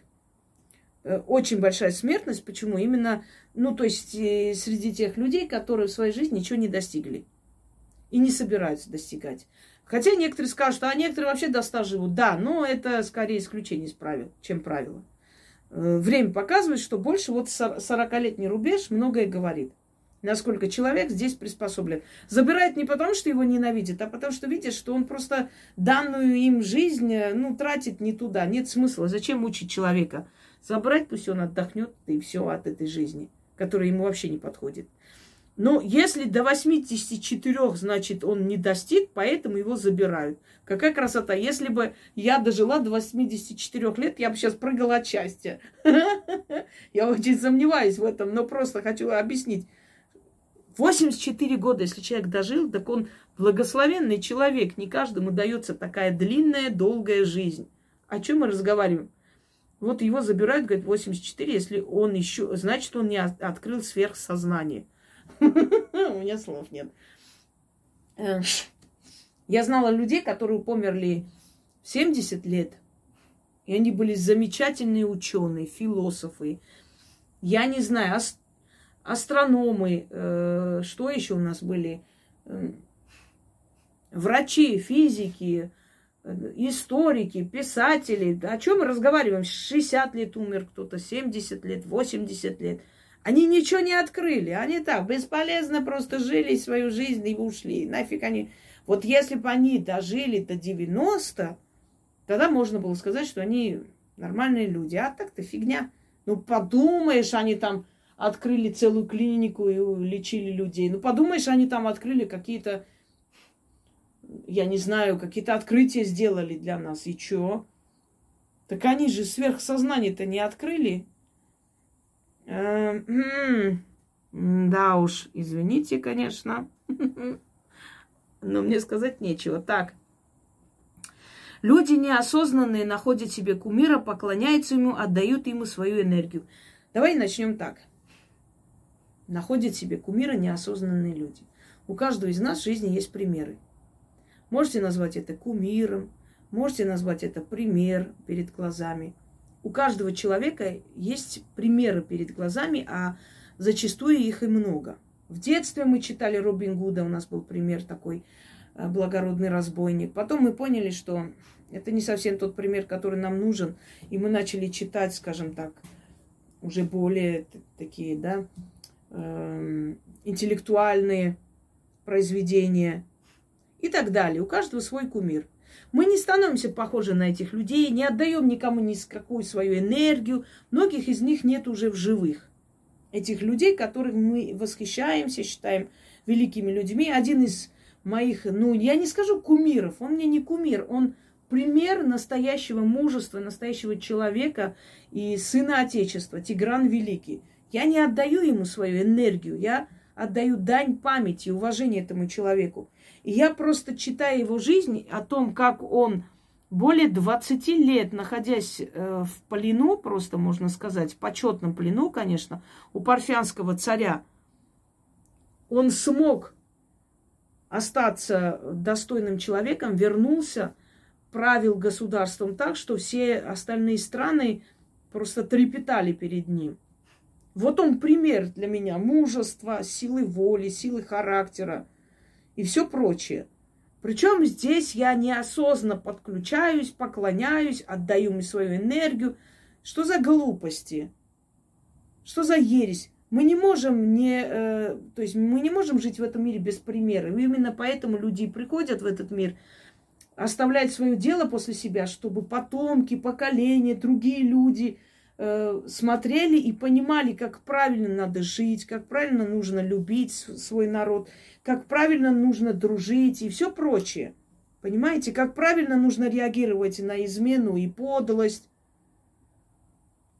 Э, очень большая смертность. Почему? Именно, ну, то есть э, среди тех людей, которые в своей жизни ничего не достигли. И не собираются достигать. Хотя некоторые скажут, а некоторые вообще до 100 живут. Да, но это скорее исключение из правил, чем правило. Э, время показывает, что больше вот 40-летний рубеж многое говорит. Насколько человек здесь приспособлен. Забирает не потому, что его ненавидит, а потому что видит, что он просто данную им жизнь ну, тратит не туда. Нет смысла. Зачем мучить человека? Забрать, пусть он отдохнет, и все от этой жизни, которая ему вообще не подходит. Но если до 84, значит, он не достиг, поэтому его забирают. Какая красота. Если бы я дожила до 84 лет, я бы сейчас прыгала от счастья. *laughs* Я очень сомневаюсь в этом, но просто хочу объяснить. 84 года, если человек дожил, так он благословенный человек. Не каждому дается такая длинная, долгая жизнь. О чем мы разговариваем? Вот его забирают, говорят, 84, если он еще, значит, он не открыл сверхсознание. *laughs* У меня слов нет. Э, я знала людей, которые померли в 70 лет. И они были замечательные ученые, философы. Я не знаю, ас- астрономы, э, что еще у нас были? Э, врачи, физики, историки, писатели. О чем мы разговариваем? 60 лет умер кто-то, 70 лет, 80 лет – они ничего не открыли. Они так бесполезно просто жили свою жизнь и ушли. Нафиг они... Вот если бы они дожили до 90, тогда можно было сказать, что они нормальные люди. А так-то фигня. Ну, подумаешь, они там открыли целую клинику и лечили людей. Ну, подумаешь, они там открыли какие-то, я не знаю, какие-то открытия сделали для нас. И чё? Так они же сверхсознание-то не открыли. Эм, Да уж, извините, конечно. Но мне сказать нечего. Так. Люди неосознанные находят себе кумира, поклоняются ему, отдают ему свою энергию. Давай начнем так. Находят себе кумира неосознанные люди. У каждого из нас в жизни есть примеры. Можете назвать это кумиром, можете назвать это пример перед глазами. У каждого человека есть примеры перед глазами, а зачастую их и много. В детстве мы читали Робин Гуда, у нас был пример такой э, благородный разбойник. Потом мы поняли, что это не совсем тот пример, который нам нужен, и мы начали читать, скажем так, уже более такие, да, э, интеллектуальные произведения и так далее. У каждого свой кумир. Мы не становимся похожи на этих людей, не отдаем никому ни какую свою энергию. Многих из них нет уже в живых. Этих людей, которых мы восхищаемся, считаем великими людьми. Один из моих, ну, я не скажу кумиров, он мне не кумир, он пример настоящего мужества, настоящего человека и сына Отечества, Тигран Великий. Я не отдаю ему свою энергию, я отдаю дань памяти и уважения этому человеку. Я просто читаю его жизнь о том, как он более 20 лет, находясь э, в плену, просто можно сказать, в почетном плену, конечно, у парфянского царя, он смог остаться достойным человеком, вернулся, правил государством так, что все остальные страны просто трепетали перед ним. Вот он пример для меня мужества, силы воли, силы характера и все прочее. Причем здесь я неосознанно подключаюсь, поклоняюсь, отдаю ему свою энергию. Что за глупости? Что за ересь? Мы не можем не, э, то есть мы не можем жить в этом мире без примера. И именно поэтому люди приходят в этот мир, оставляют свое дело после себя, чтобы потомки, поколения, другие люди смотрели и понимали, как правильно надо жить, как правильно нужно любить свой народ, как правильно нужно дружить и все прочее. Понимаете, как правильно нужно реагировать на измену и подлость.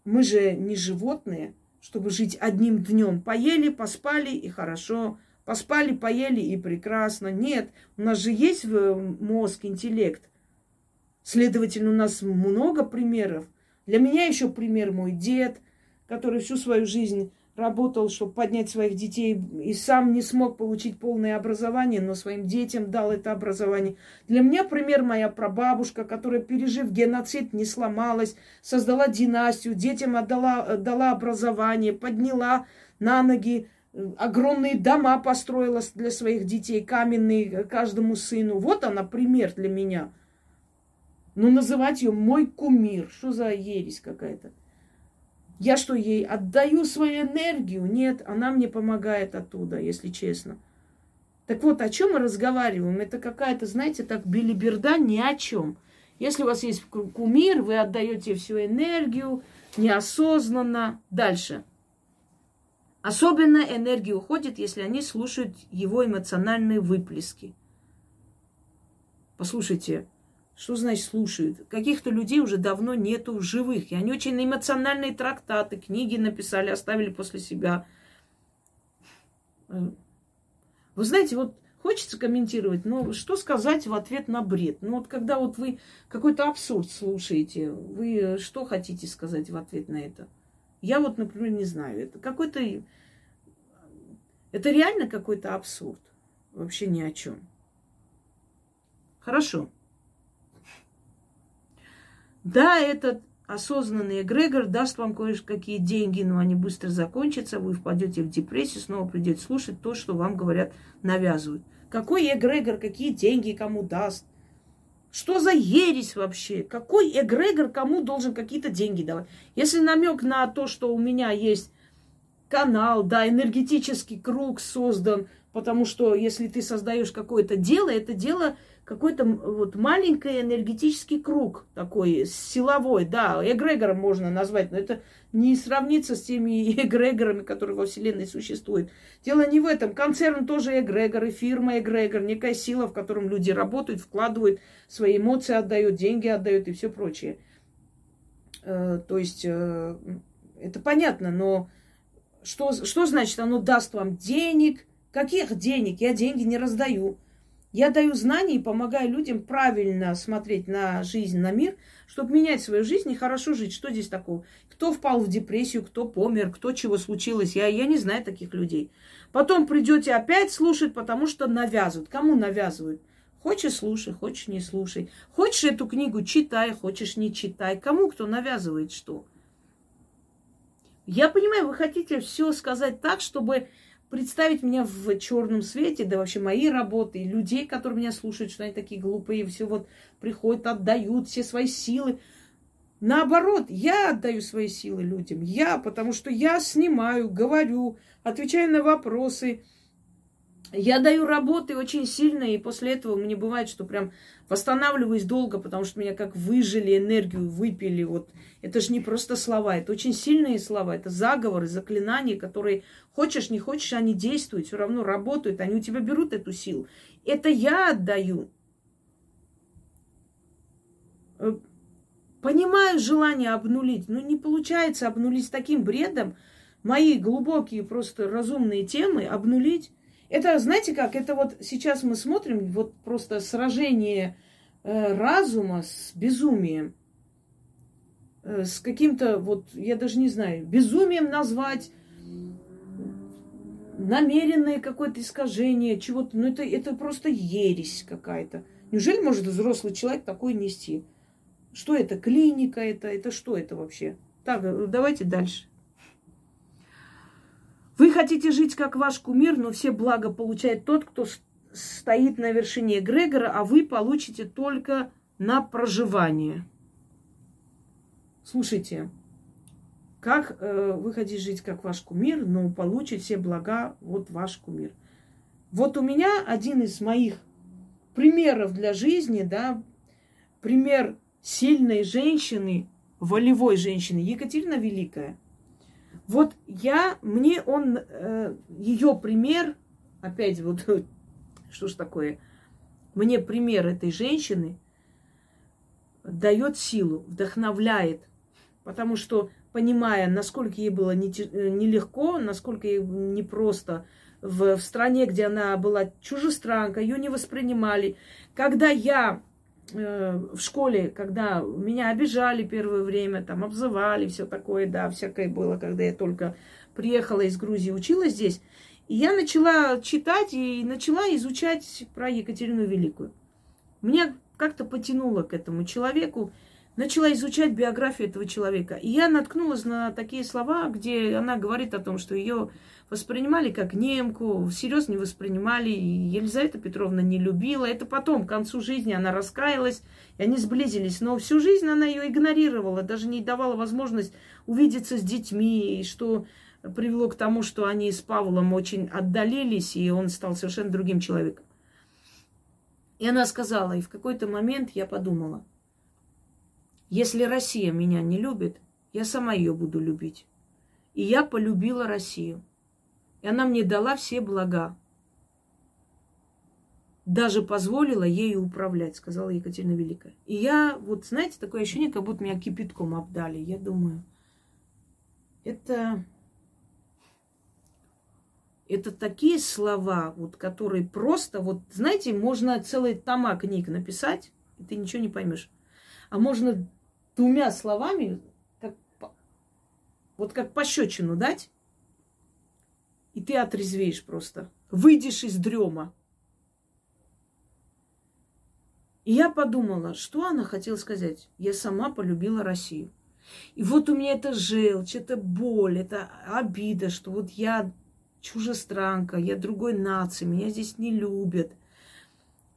Мы же не животные, чтобы жить одним днем. Поели, поспали и хорошо. Поспали, поели и прекрасно. Нет, у нас же есть мозг, интеллект. Следовательно, у нас много примеров. Для меня еще пример мой дед, который всю свою жизнь работал, чтобы поднять своих детей, и сам не смог получить полное образование, но своим детям дал это образование. Для меня пример моя прабабушка, которая, пережив геноцид, не сломалась, создала династию, детям отдала, дала образование, подняла на ноги, огромные дома построила для своих детей, каменные каждому сыну. Вот она пример для меня. Но называть ее мой кумир, что за ересь какая-то? Я что, ей отдаю свою энергию? Нет, она мне помогает оттуда, если честно. Так вот, о чем мы разговариваем? Это какая-то, знаете, так билиберда ни о чем. Если у вас есть кумир, вы отдаете всю энергию неосознанно. Дальше. Особенно энергия уходит, если они слушают его эмоциональные выплески. Послушайте, что значит слушают? Каких-то людей уже давно нету в живых. И они очень эмоциональные трактаты, книги написали, оставили после себя. Вы знаете, вот хочется комментировать, но что сказать в ответ на бред? Ну вот когда вот вы какой-то абсурд слушаете, вы что хотите сказать в ответ на это? Я вот, например, не знаю. Это какой-то... Это реально какой-то абсурд. Вообще ни о чем. Хорошо. Да, этот осознанный эгрегор даст вам кое-какие деньги, но они быстро закончатся, вы впадете в депрессию, снова придете слушать то, что вам говорят, навязывают. Какой эгрегор, какие деньги кому даст? Что за ересь вообще? Какой эгрегор кому должен какие-то деньги давать? Если намек на то, что у меня есть канал, да, энергетический круг создан, потому что если ты создаешь какое-то дело, это дело какой-то вот маленький энергетический круг такой, силовой, да, эгрегором можно назвать, но это не сравнится с теми *laughs* эгрегорами, которые во Вселенной существуют. Дело не в этом. Концерн тоже эгрегор, и фирма эгрегор, некая сила, в котором люди работают, вкладывают свои эмоции, отдают, деньги отдают и все прочее. Э, то есть э, это понятно, но Что, что значит оно даст вам денег? Каких денег? Я деньги не раздаю. Я даю знания и помогаю людям правильно смотреть на жизнь, на мир, чтобы менять свою жизнь и хорошо жить. Что здесь такого? Кто впал в депрессию, кто помер, кто чего случилось. Я, я не знаю таких людей. Потом придете опять слушать, потому что навязывают. Кому навязывают? Хочешь слушай, хочешь не слушай. Хочешь эту книгу читай, хочешь не читай. Кому кто навязывает что? Я понимаю, вы хотите все сказать так, чтобы представить меня в черном свете, да вообще мои работы, людей, которые меня слушают, что они такие глупые, все вот приходят, отдают все свои силы. Наоборот, я отдаю свои силы людям. Я, потому что я снимаю, говорю, отвечаю на вопросы, я даю работы очень сильно, и после этого мне бывает, что прям восстанавливаюсь долго, потому что меня как выжили энергию, выпили. Вот это же не просто слова, это очень сильные слова, это заговоры, заклинания, которые хочешь, не хочешь, они действуют, все равно работают, они у тебя берут эту силу. Это я отдаю. Э, понимаю желание обнулить, но не получается обнулить таким бредом. Мои глубокие, просто разумные темы обнулить это, знаете как, это вот сейчас мы смотрим, вот просто сражение э, разума с безумием. Э, с каким-то, вот, я даже не знаю, безумием назвать, намеренное какое-то искажение чего-то. Ну, это, это просто ересь какая-то. Неужели может взрослый человек такое нести? Что это? Клиника это? Это что это вообще? Так, э, давайте дальше. Вы хотите жить как ваш кумир, но все блага получает тот, кто стоит на вершине Грегора, а вы получите только на проживание. Слушайте, как э, вы хотите жить как ваш кумир, но получить все блага вот ваш кумир. Вот у меня один из моих примеров для жизни, да, пример сильной женщины, волевой женщины, Екатерина Великая – вот я, мне он, э, ее пример, опять вот, *laughs* что ж такое, мне пример этой женщины дает силу, вдохновляет, потому что, понимая, насколько ей было э, нелегко, насколько ей непросто в, в стране, где она была чужестранка, ее не воспринимали. Когда я в школе, когда меня обижали первое время, там обзывали, все такое, да, всякое было, когда я только приехала из Грузии, училась здесь. И я начала читать и начала изучать про Екатерину Великую. Меня как-то потянуло к этому человеку, начала изучать биографию этого человека. И я наткнулась на такие слова, где она говорит о том, что ее воспринимали как немку, всерьез не воспринимали. Елизавета Петровна не любила. Это потом, к концу жизни, она раскаялась, и они сблизились. Но всю жизнь она ее игнорировала, даже не давала возможность увидеться с детьми, и что привело к тому, что они с Павлом очень отдалились, и он стал совершенно другим человеком. И она сказала, и в какой-то момент я подумала, если Россия меня не любит, я сама ее буду любить. И я полюбила Россию. И она мне дала все блага. Даже позволила ею управлять, сказала Екатерина Великая. И я, вот знаете, такое ощущение, как будто меня кипятком обдали. Я думаю, это, это такие слова, вот, которые просто, вот, знаете, можно целые тома книг написать, и ты ничего не поймешь. А можно двумя словами, как, вот как пощечину дать, и ты отрезвеешь просто. Выйдешь из дрема. И я подумала, что она хотела сказать. Я сама полюбила Россию. И вот у меня это желчь, это боль, это обида, что вот я чужестранка, я другой нации, меня здесь не любят –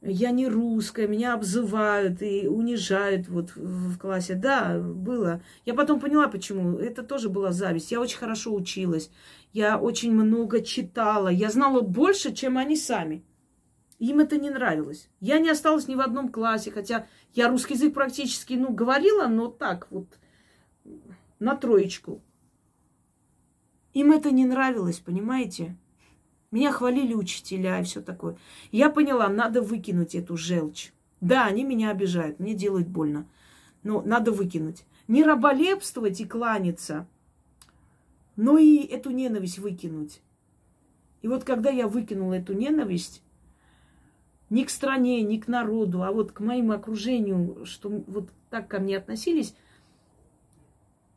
я не русская, меня обзывают и унижают вот в классе. Да, было. Я потом поняла, почему. Это тоже была зависть. Я очень хорошо училась. Я очень много читала. Я знала больше, чем они сами. Им это не нравилось. Я не осталась ни в одном классе, хотя я русский язык практически, ну, говорила, но так вот, на троечку. Им это не нравилось, понимаете? Меня хвалили учителя и все такое. Я поняла, надо выкинуть эту желчь. Да, они меня обижают, мне делают больно. Но надо выкинуть. Не раболепствовать и кланяться но и эту ненависть выкинуть. И вот когда я выкинула эту ненависть, ни к стране, ни к народу, а вот к моему окружению, что вот так ко мне относились,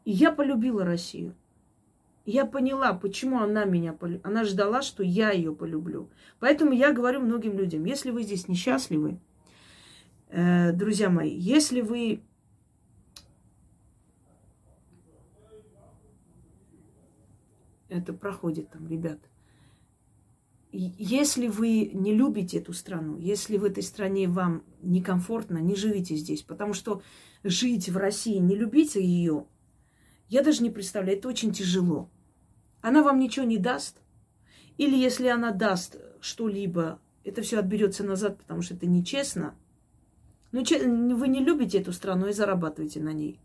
я полюбила Россию. Я поняла, почему она меня полюбила. Она ждала, что я ее полюблю. Поэтому я говорю многим людям, если вы здесь несчастливы, э, друзья мои, если вы это проходит там, ребят. Если вы не любите эту страну, если в этой стране вам некомфортно, не живите здесь. Потому что жить в России, не любить ее, я даже не представляю, это очень тяжело. Она вам ничего не даст. Или если она даст что-либо, это все отберется назад, потому что это нечестно. Но вы не любите эту страну и зарабатываете на ней.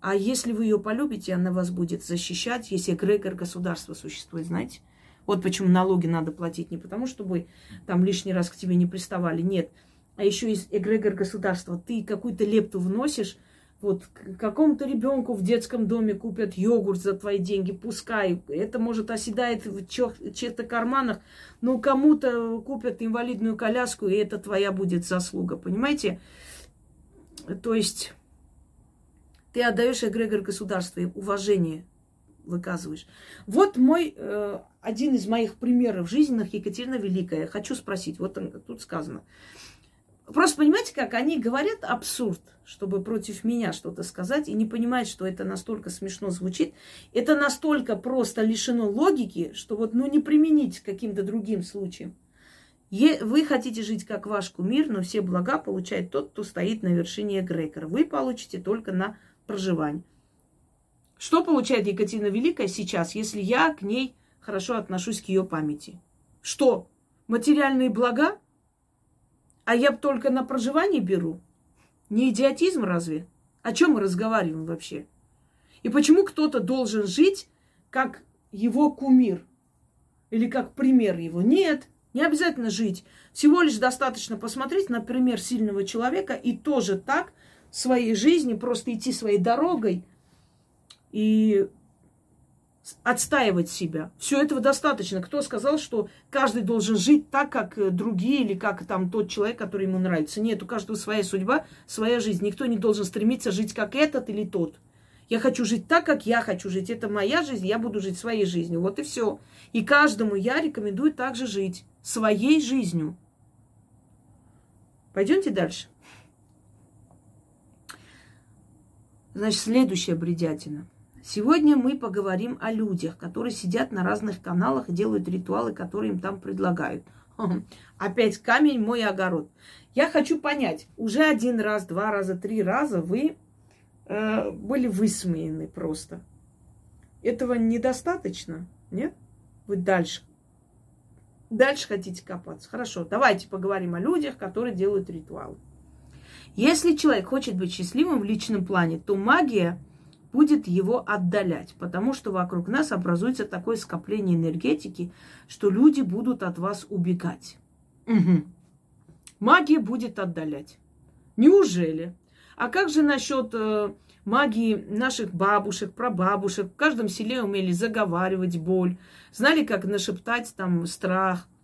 А если вы ее полюбите, она вас будет защищать, если эгрегор государства существует, знаете? Вот почему налоги надо платить не потому, чтобы там лишний раз к тебе не приставали, нет. А еще есть эгрегор государства. Ты какую-то лепту вносишь, вот какому-то ребенку в детском доме купят йогурт за твои деньги, пускай. Это, может, оседает в чьих-то карманах, но кому-то купят инвалидную коляску, и это твоя будет заслуга, понимаете? То есть ты отдаешь эгрегор государства, уважение выказываешь. Вот мой, э, один из моих примеров жизненных Екатерина Великая. Хочу спросить, вот тут сказано. Просто понимаете, как они говорят абсурд, чтобы против меня что-то сказать, и не понимают, что это настолько смешно звучит. Это настолько просто лишено логики, что вот ну не применить к каким-то другим случаям. Вы хотите жить как ваш кумир, но все блага получает тот, кто стоит на вершине эгрегора. Вы получите только на проживания. Что получает Екатерина Великая сейчас, если я к ней хорошо отношусь к ее памяти? Что? Материальные блага? А я только на проживание беру? Не идиотизм разве? О чем мы разговариваем вообще? И почему кто-то должен жить как его кумир? Или как пример его? Нет, не обязательно жить. Всего лишь достаточно посмотреть на пример сильного человека и тоже так – своей жизни, просто идти своей дорогой и отстаивать себя. Все этого достаточно. Кто сказал, что каждый должен жить так, как э, другие, или как там тот человек, который ему нравится? Нет, у каждого своя судьба, своя жизнь. Никто не должен стремиться жить как этот или тот. Я хочу жить так, как я хочу жить. Это моя жизнь, я буду жить своей жизнью. Вот и все. И каждому я рекомендую также жить своей жизнью. Пойдемте дальше. Значит, следующая бредятина. Сегодня мы поговорим о людях, которые сидят на разных каналах делают ритуалы, которые им там предлагают. Опять камень мой огород. Я хочу понять, уже один раз, два раза, три раза вы э, были высмеяны просто. Этого недостаточно, нет? Вы дальше. Дальше хотите копаться. Хорошо, давайте поговорим о людях, которые делают ритуалы. Если человек хочет быть счастливым в личном плане, то магия будет его отдалять, потому что вокруг нас образуется такое скопление энергетики, что люди будут от вас убегать. Угу. Магия будет отдалять. Неужели? А как же насчет э, магии наших бабушек, прабабушек? В каждом селе умели заговаривать боль, знали, как нашептать там страх –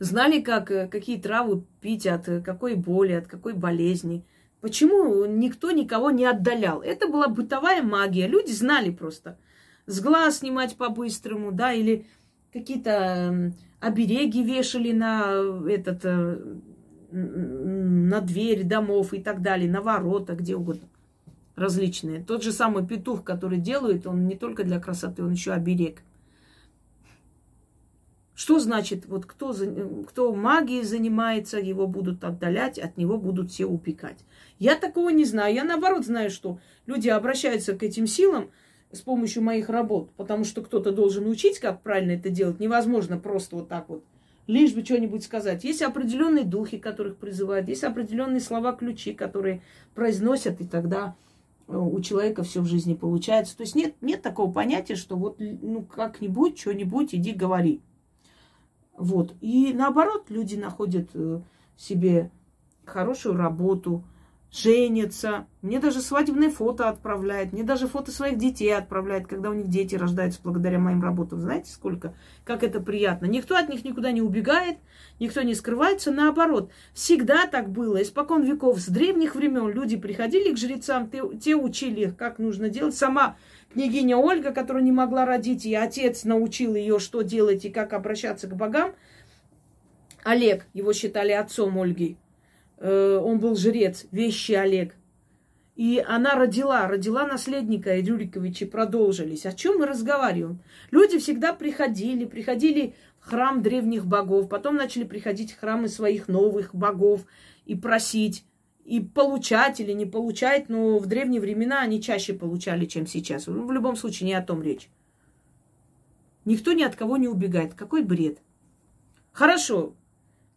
знали, как, э, какие травы пить, от э, какой боли, от какой болезни. Почему никто никого не отдалял? Это была бытовая магия. Люди знали просто. С глаз снимать по-быстрому, да, или какие-то обереги вешали на этот, э, на дверь домов и так далее, на ворота, где угодно. Различные. Тот же самый петух, который делают, он не только для красоты, он еще оберег. Что значит, вот кто, кто магией занимается, его будут отдалять, от него будут все упекать. Я такого не знаю. Я наоборот знаю, что люди обращаются к этим силам с помощью моих работ, потому что кто-то должен учить, как правильно это делать. Невозможно просто вот так вот, лишь бы что-нибудь сказать. Есть определенные духи, которых призывают, есть определенные слова-ключи, которые произносят, и тогда э, у человека все в жизни получается. То есть нет, нет такого понятия, что вот ну как-нибудь, что-нибудь, иди говори. Вот. И наоборот, люди находят э, себе хорошую работу, женятся. Мне даже свадебные фото отправляет. Мне даже фото своих детей отправляет, когда у них дети рождаются благодаря моим работам. Знаете, сколько? Как это приятно. Никто от них никуда не убегает, никто не скрывается. Наоборот, всегда так было. Испокон веков, с древних времен люди приходили к жрецам, те учили их, как нужно делать. Сама княгиня Ольга, которая не могла родить, и отец научил ее, что делать и как обращаться к богам. Олег, его считали отцом Ольги, Э, он был жрец, вещи Олег. И она родила, родила наследника, и Рюриковичи продолжились. О чем мы разговариваем? Люди всегда приходили, приходили в храм древних богов, потом начали приходить в храмы своих новых богов и просить, и получать или не получать, но в древние времена они чаще получали, чем сейчас. Ну, в любом случае, не о том речь. Никто ни от кого не убегает. Какой бред. Хорошо,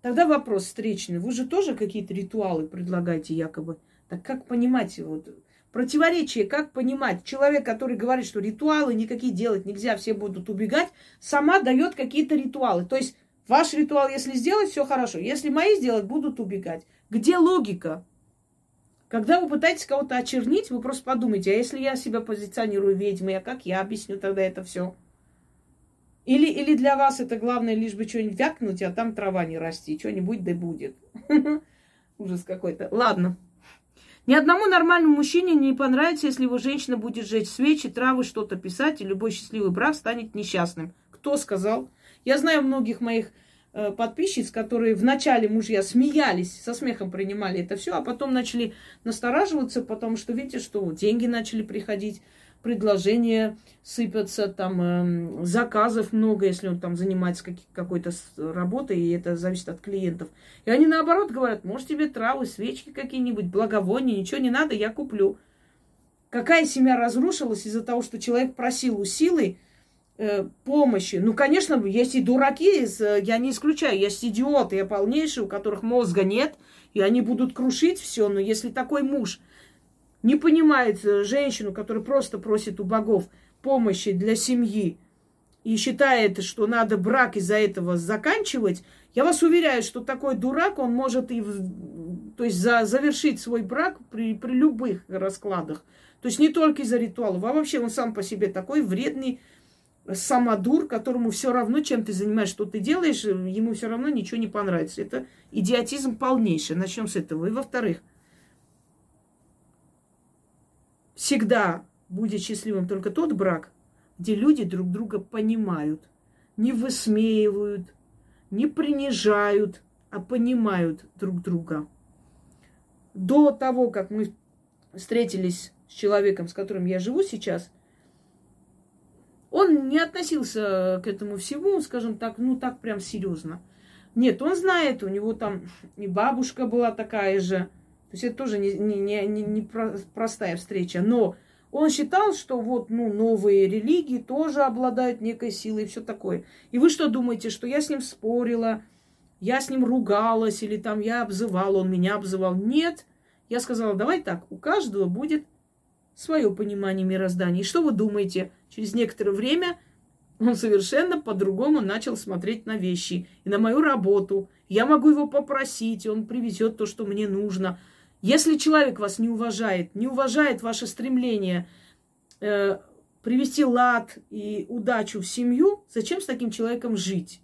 Тогда вопрос встречный. Вы же тоже какие-то ритуалы предлагаете якобы. Так как понимать вот противоречие, как понимать? Человек, который говорит, что ритуалы никакие делать нельзя, все будут убегать, сама дает какие-то ритуалы. То есть ваш ритуал, если сделать, все хорошо. Если мои сделать, будут убегать. Где логика? Когда вы пытаетесь кого-то очернить, вы просто подумайте, а если я себя позиционирую ведьмой, а как я объясню тогда это все? Или, или для вас это главное лишь бы что-нибудь вякнуть, а там трава не расти, что-нибудь да будет. *laughs* Ужас какой-то. Ладно. Ни одному нормальному мужчине не понравится, если его женщина будет жечь свечи, травы, что-то писать, и любой счастливый брак станет несчастным. Кто сказал? Я знаю многих моих подписчиц, которые вначале мужья смеялись, со смехом принимали это все, а потом начали настораживаться, потому что, видите, что деньги начали приходить, предложения сыпятся, там э, заказов много, если он там занимается как, какой-то работой, и это зависит от клиентов. И они наоборот говорят, может тебе травы, свечки какие-нибудь, благовония, ничего не надо, я куплю. Какая семья разрушилась из-за того, что человек просил у силы э, помощи? Ну, конечно, есть и дураки, я не исключаю, есть идиоты, я полнейшие, у которых мозга нет, и они будут крушить все, но если такой муж – не понимает э, женщину, которая просто просит у богов помощи для семьи и считает, что надо брак из-за этого заканчивать, я вас уверяю, что такой дурак, он может и то есть за, завершить свой брак при, при любых раскладах. То есть не только из-за ритуалов, а вообще он сам по себе такой вредный самодур, которому все равно, чем ты занимаешься, что ты делаешь, ему все равно ничего не понравится. Это идиотизм полнейший. Начнем с этого. И во-вторых, всегда будет счастливым только тот брак, где люди друг друга понимают, не высмеивают, не принижают, а понимают друг друга. До того, как мы встретились с человеком, с которым я живу сейчас, он не относился к этому всему, скажем так, ну так прям серьезно. Нет, он знает, у него там и бабушка была такая же, то есть это тоже не, не, не, не простая встреча. Но он считал, что вот ну, новые религии тоже обладают некой силой и все такое. И вы что думаете, что я с ним спорила, я с ним ругалась, или там я обзывала, он меня обзывал? Нет. Я сказала, давай так, у каждого будет свое понимание мироздания. И что вы думаете? Через некоторое время он совершенно по-другому начал смотреть на вещи и на мою работу. Я могу его попросить, он привезет то, что мне нужно. Если человек вас не уважает, не уважает ваше стремление э, привести лад и удачу в семью, зачем с таким человеком жить?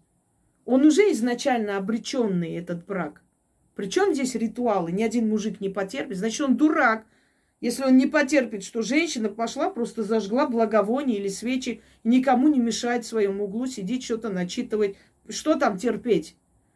Он уже изначально обреченный, этот брак. Причем здесь ритуалы? Ни один мужик не потерпит. Значит, он дурак. Если он не потерпит, что женщина пошла, просто зажгла благовоние или свечи, никому не мешает в своем углу сидеть, что-то начитывать. Что там терпеть?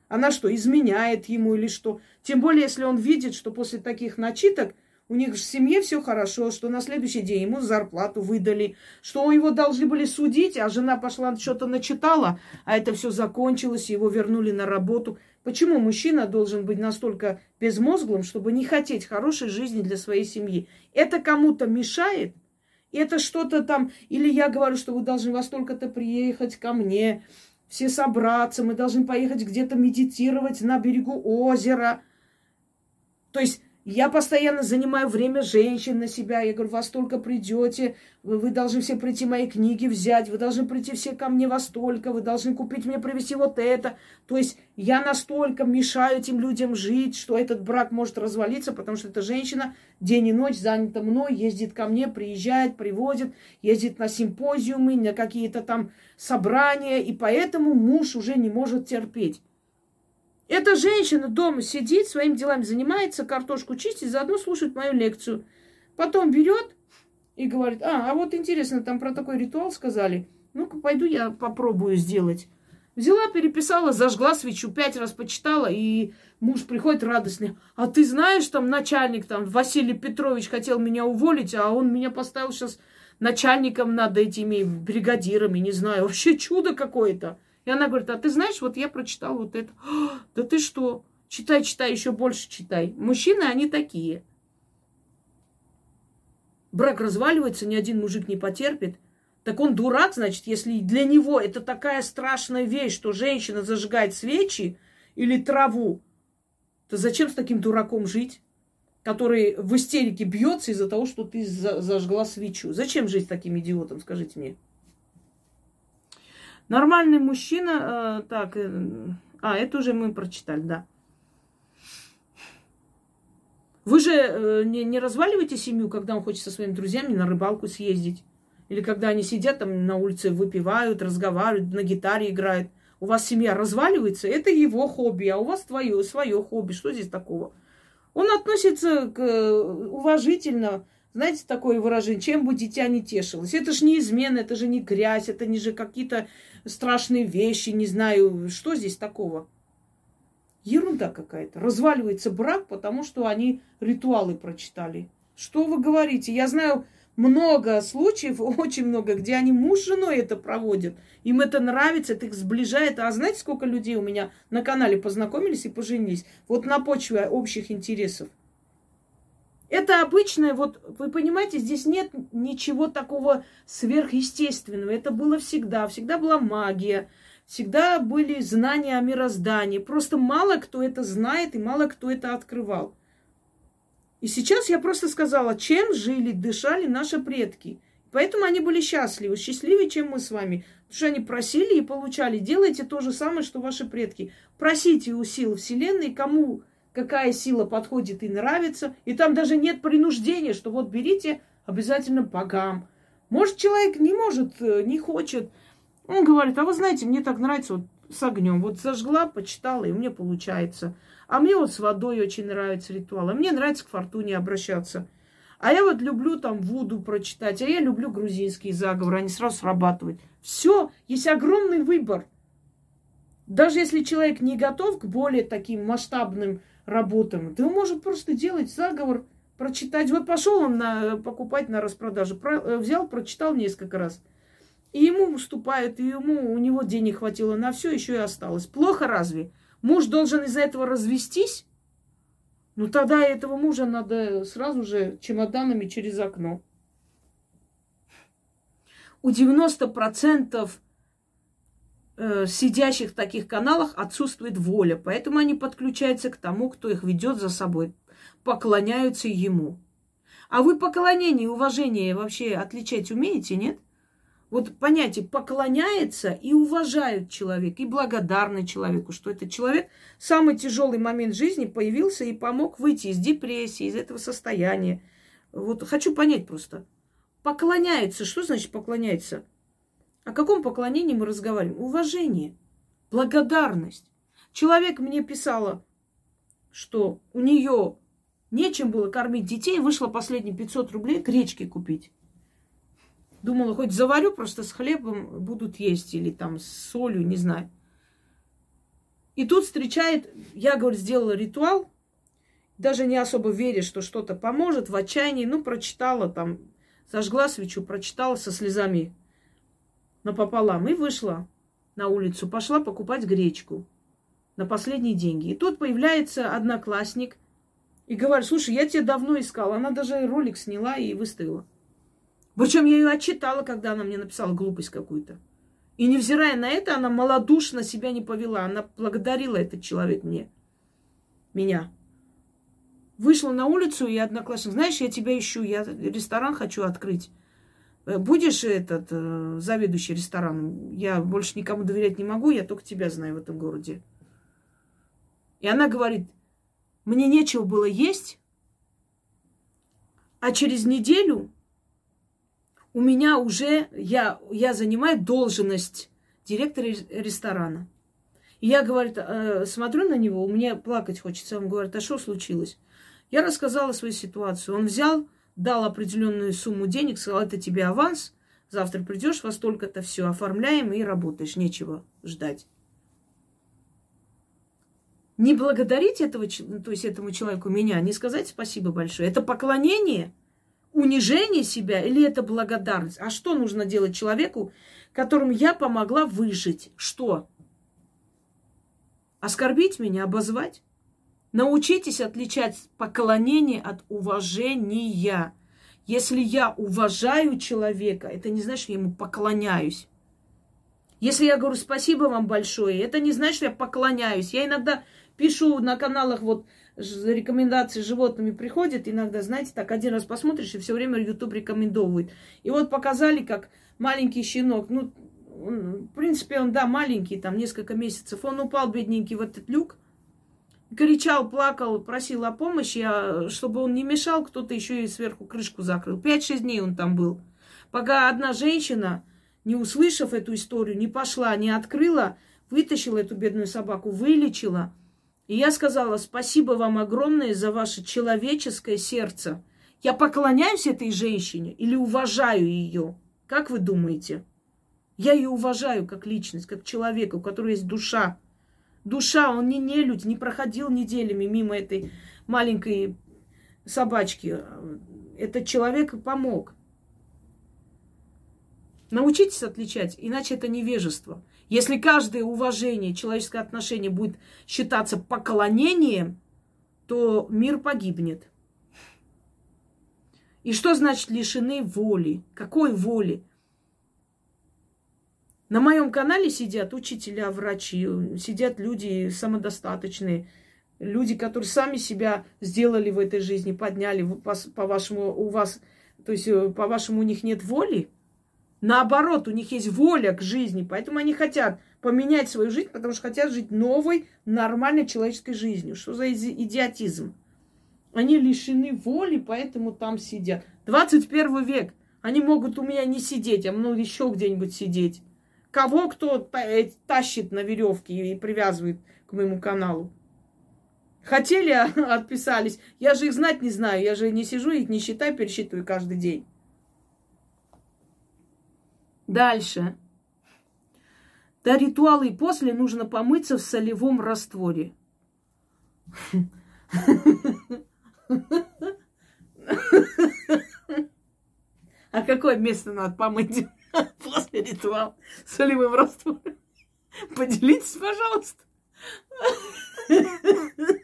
Она что, изменяет ему или что? Тем более, если он видит, что после таких начиток у них в семье все хорошо, что на следующий день ему зарплату выдали, что его должны были судить, а жена пошла что-то начитала, а это все закончилось, его вернули на работу. Почему мужчина должен быть настолько безмозглым, чтобы не хотеть хорошей жизни для своей семьи? Это кому-то мешает? Это что-то там, или я говорю, что вы должны во столько-то приехать ко мне, все собраться, мы должны поехать где-то медитировать на берегу озера. То есть Я постоянно занимаю время женщин на себя. Я говорю, во столько придете, вы, вы должны все прийти мои книги взять, вы должны прийти все ко мне во столько, вы должны купить мне, привезти вот это. То есть я настолько мешаю этим людям жить, что этот брак может развалиться, потому что эта женщина день и ночь занята мной, ездит ко мне, приезжает, привозит, ездит на симпозиумы, на какие-то там собрания, и поэтому муж уже не может терпеть. Эта женщина дома сидит, своими делами занимается, картошку чистит, заодно слушает мою лекцию. Потом берет и говорит, а, а вот интересно, там про такой ритуал сказали. Ну-ка, пойду я попробую сделать. Взяла, переписала, зажгла свечу, пять раз почитала, и муж приходит радостный. А ты знаешь, там начальник, там, Василий Петрович хотел меня уволить, а он меня поставил сейчас начальником над этими бригадирами, не знаю. Вообще чудо какое-то. И она говорит, а ты знаешь, вот я прочитала вот это. Да ты что? Читай, читай, еще больше читай. Мужчины, они такие. Брак разваливается, ни один мужик не потерпит. Так он дурак, значит, если для него это такая страшная вещь, что женщина зажигает свечи или траву, то зачем с таким дураком жить, который в истерике бьется из-за того, что ты зажгла свечу? Зачем жить с таким идиотом, скажите мне? Нормальный мужчина, э, так, э, а, это уже мы прочитали, да. Вы же э, не, не разваливаете семью, когда он хочет со своими друзьями на рыбалку съездить. Или когда они сидят там на улице, выпивают, разговаривают, на гитаре играют. У вас семья разваливается, это его хобби, а у вас твое, свое хобби. Что здесь такого? Он относится к, э, уважительно знаете, такое выражение, чем бы дитя не тешилось. Это же не измена, это же не грязь, это не же какие-то страшные вещи, не знаю, что здесь такого. Ерунда какая-то. Разваливается брак, потому что они ритуалы прочитали. Что вы говорите? Я знаю много случаев, *laughs* очень много, где они муж с женой это проводят. Им это нравится, это их сближает. А знаете, сколько людей у меня на канале познакомились и поженились? Вот на почве общих интересов. Это обычное, вот вы понимаете, здесь нет ничего такого сверхъестественного. Это было всегда. Всегда была магия, всегда были знания о мироздании. Просто мало кто это знает и мало кто это открывал. И сейчас я просто сказала, чем жили, дышали наши предки. Поэтому они были счастливы, счастливее, чем мы с вами. Потому что они просили и получали. Делайте то же самое, что ваши предки. Просите у сил Вселенной, кому какая сила подходит и нравится. И там даже нет принуждения, что вот берите обязательно богам. Может, человек не может, э, не хочет. Он говорит, а вы знаете, мне так нравится вот с огнем. Вот зажгла, почитала, и мне получается. А мне вот с водой очень нравится ритуал. А мне нравится к фортуне обращаться. А я вот люблю там Вуду прочитать, а я люблю грузинские заговоры, они сразу срабатывают. Все, есть огромный выбор. Даже если человек не готов к более таким масштабным работам. Он может просто делать заговор, прочитать. Вот пошел он на, покупать на распродаже, про, э, взял, прочитал несколько раз. И ему уступают, и ему, у него денег хватило на все, еще и осталось. Плохо разве? Муж должен из-за этого развестись? Ну тогда этого мужа надо сразу же чемоданами через окно. У 90% э, сидящих в таких каналах отсутствует воля, поэтому они подключаются к тому, кто их ведет за собой, поклоняются ему. А вы поклонение и уважение вообще отличать умеете, нет? Вот понятие поклоняется и уважает человек, и благодарный человеку, что этот человек в самый тяжелый момент жизни появился и помог выйти из депрессии, из этого состояния. Вот хочу понять просто. Поклоняется. Что значит поклоняется? О каком поклонении мы разговариваем? Уважение, благодарность. Человек мне писала, что у нее нечем было кормить детей, вышло последние 500 рублей гречки купить. Думала, хоть заварю, просто с хлебом будут есть или там с солью, не знаю. И тут встречает, я, говорю, сделала ритуал, даже не особо веря, что что-то поможет, в отчаянии, ну, прочитала там, зажгла свечу, прочитала со слезами напополам и вышла на улицу, пошла покупать гречку на последние деньги. И тут появляется одноклассник и говорит, слушай, я тебя давно искала. Она даже ролик сняла и выставила. Причем я ее отчитала, когда она мне написала глупость какую-то. И невзирая на это, она малодушно себя не повела. Она благодарила этот человек мне. Меня. Вышла на улицу, и одноклассник, знаешь, я тебя ищу, я ресторан хочу открыть. Э, будешь этот э, заведующий рестораном? Я больше никому доверять не могу, я только тебя знаю в этом городе. И она говорит, мне нечего было есть, а через неделю у меня уже, я, я занимаю должность директора ресторана. И я, говорит, э, смотрю на него, у меня плакать хочется. Он говорит, а что случилось? Я рассказала свою ситуацию. Он взял, дал определенную сумму денег, сказал, это тебе аванс, завтра придешь, во столько-то все оформляем и работаешь, нечего ждать. Не благодарить этого, то есть этому человеку меня, не сказать спасибо большое. Это поклонение, унижение себя или это благодарность? А что нужно делать человеку, которому я помогла выжить? Что? Оскорбить меня, обозвать? Научитесь отличать поклонение от уважения. Если я уважаю человека, это не значит, что я ему поклоняюсь. Если я говорю спасибо вам большое, это не значит, что я поклоняюсь. Я иногда пишу на каналах, вот рекомендации животными приходят, иногда, знаете, так один раз посмотришь, и все время YouTube рекомендовывает. И вот показали, как маленький щенок, ну, в принципе, он, да, маленький, там, несколько месяцев, он упал, бедненький, в этот люк, кричал, плакал, просил о помощи, а чтобы он не мешал, кто-то еще и сверху крышку закрыл. Пять-шесть дней он там был. Пока одна женщина, не услышав эту историю, не пошла, не открыла, вытащила эту бедную собаку, вылечила. И я сказала, спасибо вам огромное за ваше человеческое сердце. Я поклоняюсь этой женщине или уважаю ее? Как вы думаете? Я ее уважаю как личность, как человека, у которого есть душа, душа, он не нелюдь, не проходил неделями мимо этой маленькой собачки. Этот человек помог. Научитесь отличать, иначе это невежество. Если каждое уважение, человеческое отношение будет считаться поклонением, то мир погибнет. И что значит лишены воли? Какой воли? На моем канале сидят учителя, врачи, сидят люди самодостаточные, люди, которые сами себя сделали в этой жизни, подняли. По-вашему, у вас, то есть, э, по-вашему, у них нет воли? Наоборот, у них есть воля к жизни, поэтому они хотят поменять свою жизнь, потому что хотят жить новой, нормальной человеческой жизнью. Что за идиотизм? Они лишены воли, поэтому там сидят. 21 век. Они могут у меня не сидеть, а много еще где-нибудь сидеть кого кто э, тащит на веревке и привязывает к моему каналу. Хотели, *laughs* отписались. Я же их знать не знаю. Я же не сижу, их не считаю, пересчитываю каждый день. Дальше. До ритуала и после нужно помыться в солевом растворе. *laughs* А какое место надо помыть? *laughs* после ритуала солевым раствором. Поделитесь, пожалуйста. *laughs*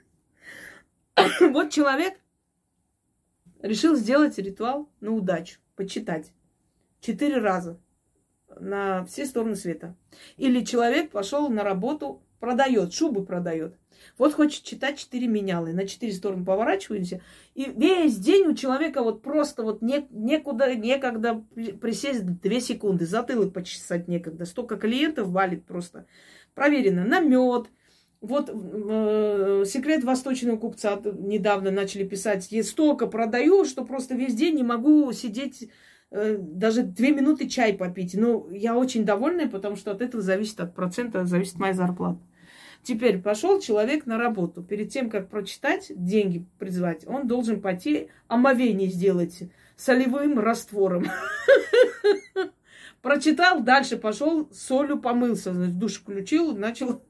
Вот человек решил сделать ритуал на удачу, почитать. Четыре раза на все стороны света. Или человек пошел на работу, продает, шубы продает. Вот хочет читать четыре менялы, на четыре стороны поворачиваемся, и весь день у человека вот просто вот не, некуда, некогда присесть две секунды, затылок почесать некогда. Столько клиентов валит просто. Проверено на мед. Вот э, секрет восточного купца недавно начали писать. Я столько продаю, что просто весь день не могу сидеть э, даже две минуты чай попить. Но я очень довольна, потому что от этого зависит, от процента зависит моя зарплата. Теперь пошел человек на работу. Перед тем, как прочитать, деньги призвать, он должен пойти омовение сделать солевым раствором. *laughs* Прочитал, дальше пошел, солью помылся, значит, душ включил, начал...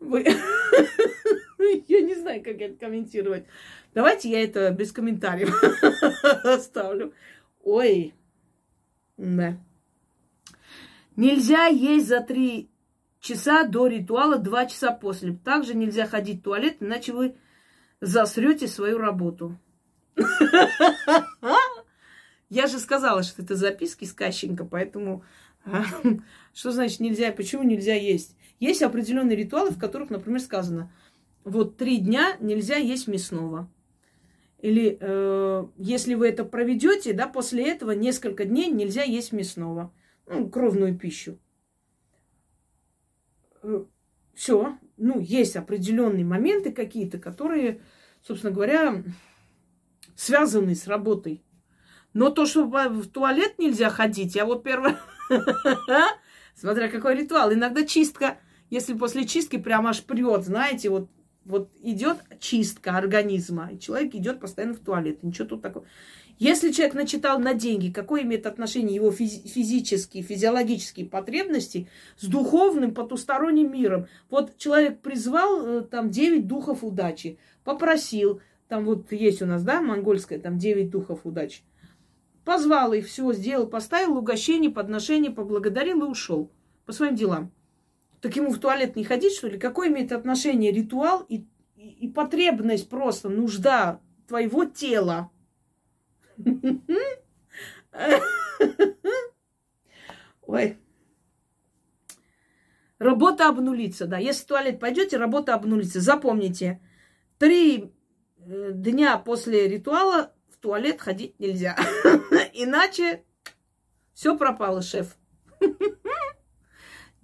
*laughs* Я не знаю, как это комментировать. Давайте я это без комментариев *laughs* оставлю. Ой. Да. Нельзя есть за три часа до ритуала, два часа после. Также нельзя ходить в туалет, иначе вы засрете свою работу. *laughs* Я же сказала, что это записки с поэтому *laughs* что значит нельзя, почему нельзя есть? Есть определенные ритуалы, в которых, например, сказано, вот три дня нельзя есть мясного. Или э, если вы это проведете, да, после этого несколько дней нельзя есть мясного, ну, кровную пищу. Э, Все, ну, есть определенные моменты какие-то, которые, собственно говоря, связаны с работой. Но то, что в туалет нельзя ходить, я вот первое... *laughs* Смотря какой ритуал. Иногда чистка, если после чистки прям аж прет, знаете, вот, вот идет чистка организма, и человек идет постоянно в туалет. Ничего тут такого. Если человек начитал на деньги, какое имеет отношение его физи- физические, физиологические потребности с духовным потусторонним миром? Вот человек призвал э, там 9 духов удачи, попросил, там вот есть у нас, да, монгольская, там 9 духов удачи. Позвал их, все сделал, поставил угощение, подношение, поблагодарил и ушел по своим делам. Так ему в туалет не ходить, что ли? Какое имеет отношение ритуал и, и, и потребность просто, нужда твоего тела? Ой. Работа обнулится, да. Если в туалет пойдете, работа обнулится. Запомните, три э, дня после ритуала в туалет ходить нельзя. *laughs* Иначе все пропало, шеф. *laughs*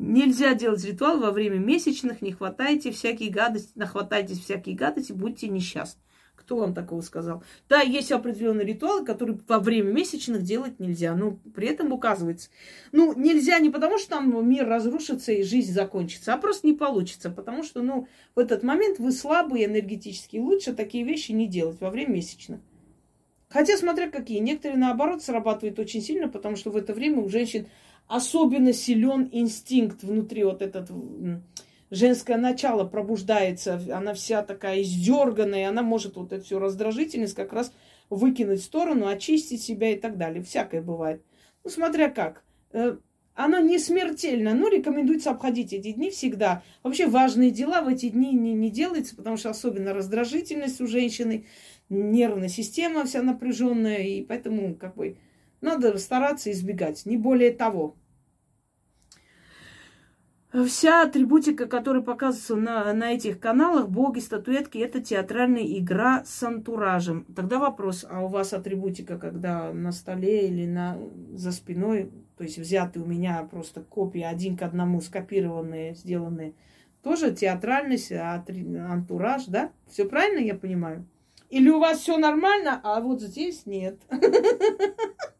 Нельзя делать ритуал во время месячных, не хватайте всякие гадости, нахватайтесь всякие гадости, будьте несчастны. Кто вам такого сказал? Да, есть определенные ритуалы, которые во время месячных делать нельзя. Но при этом указывается. Ну, нельзя не потому, что там мир разрушится и жизнь закончится, а просто не получится. Потому что, ну, в этот момент вы слабые энергетически. Лучше такие вещи не делать во время месячных. Хотя, смотря какие. Некоторые, наоборот, срабатывают очень сильно, потому что в это время у женщин особенно силен инстинкт внутри вот этот женское начало пробуждается, она вся такая издерганная, она может вот эту всю раздражительность как раз выкинуть в сторону, очистить себя и так далее. Всякое бывает. Ну, смотря как. Э, оно не смертельно, но рекомендуется обходить эти дни всегда. Вообще важные дела в эти дни не, не делаются, потому что особенно раздражительность у женщины, нервная система вся напряженная, и поэтому как бы надо стараться избегать, не более того. Вся атрибутика, которая показывается на, на этих каналах, боги, статуэтки, это театральная игра с антуражем. Тогда вопрос, а у вас атрибутика, когда на столе или на, за спиной, то есть взятые у меня просто копии один к одному, скопированные, сделанные, тоже театральность, антураж, да? Все правильно я понимаю? Или у вас все нормально, а вот здесь нет. *laughs*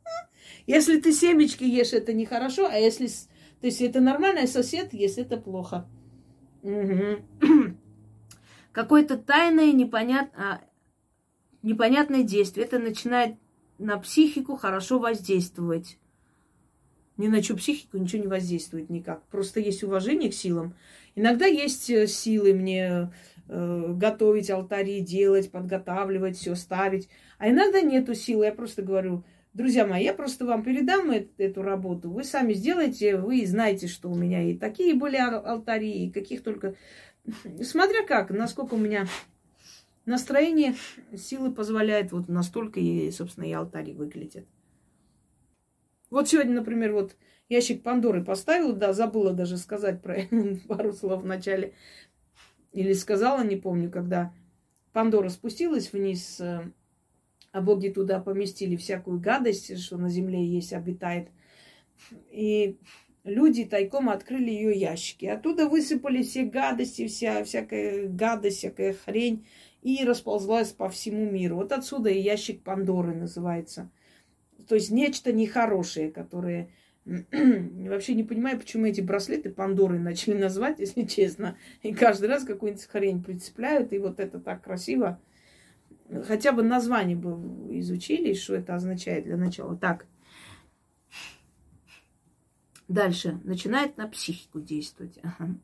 Если ты семечки ешь, это нехорошо, а если то есть это нормальный сосед, если это плохо. Угу. *clears throat* Какое-то тайное, непонят... а, непонятное действие. Это начинает на психику хорошо воздействовать. Ни на чью психику ничего не воздействует никак. Просто есть уважение к силам. Иногда есть э, силы мне э, готовить алтари, делать, подготавливать, все ставить. А иногда нету силы. Я просто говорю, Друзья мои, я просто вам передам эту работу. Вы сами сделаете, вы знаете, что у меня и такие были алтари, и каких только... Смотря как, насколько у меня настроение, силы позволяет, вот настолько и, собственно, и алтари выглядят. Вот сегодня, например, вот ящик Пандоры поставила, да, забыла даже сказать про *laughs* пару слов в начале. Или сказала, не помню, когда Пандора спустилась вниз э, а боги туда поместили всякую гадость, что на земле есть, обитает. И люди тайком открыли ее ящики. Оттуда высыпали все гадости, вся, всякая гадость, всякая хрень, и расползлась по всему миру. Вот отсюда и ящик Пандоры называется. То есть нечто нехорошее, которое... *clears throat* Вообще не понимаю, почему эти браслеты Пандоры начали *laughs* назвать, если честно. И каждый раз какую-нибудь хрень прицепляют, и вот это так красиво хотя бы название бы изучили, что это означает для начала. Так. Дальше. Начинает на психику действовать. Ага.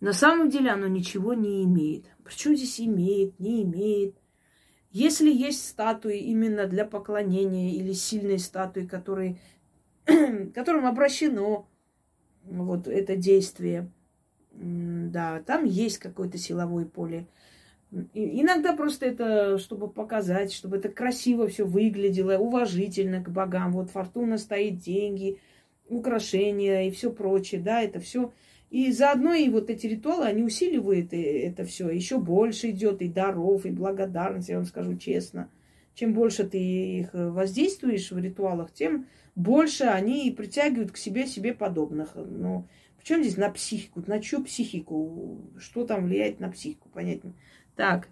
На самом деле оно ничего не имеет. Причем здесь имеет, не имеет. Если есть статуи именно для поклонения или сильные статуи, которые, *clears throat* которым обращено вот это действие, да, там есть какое-то силовое поле. Иногда просто это, чтобы показать, чтобы это красиво все выглядело, уважительно к богам. Вот фортуна стоит, деньги, украшения и все прочее, да, это все И заодно и вот эти ритуалы, они усиливают это все. Еще больше идет и даров, и благодарности, я вам скажу честно. Чем больше ты их воздействуешь в ритуалах, тем больше они притягивают к себе себе подобных. Но причем здесь на психику? На чью психику? Что там влияет на психику? Понятно. Так.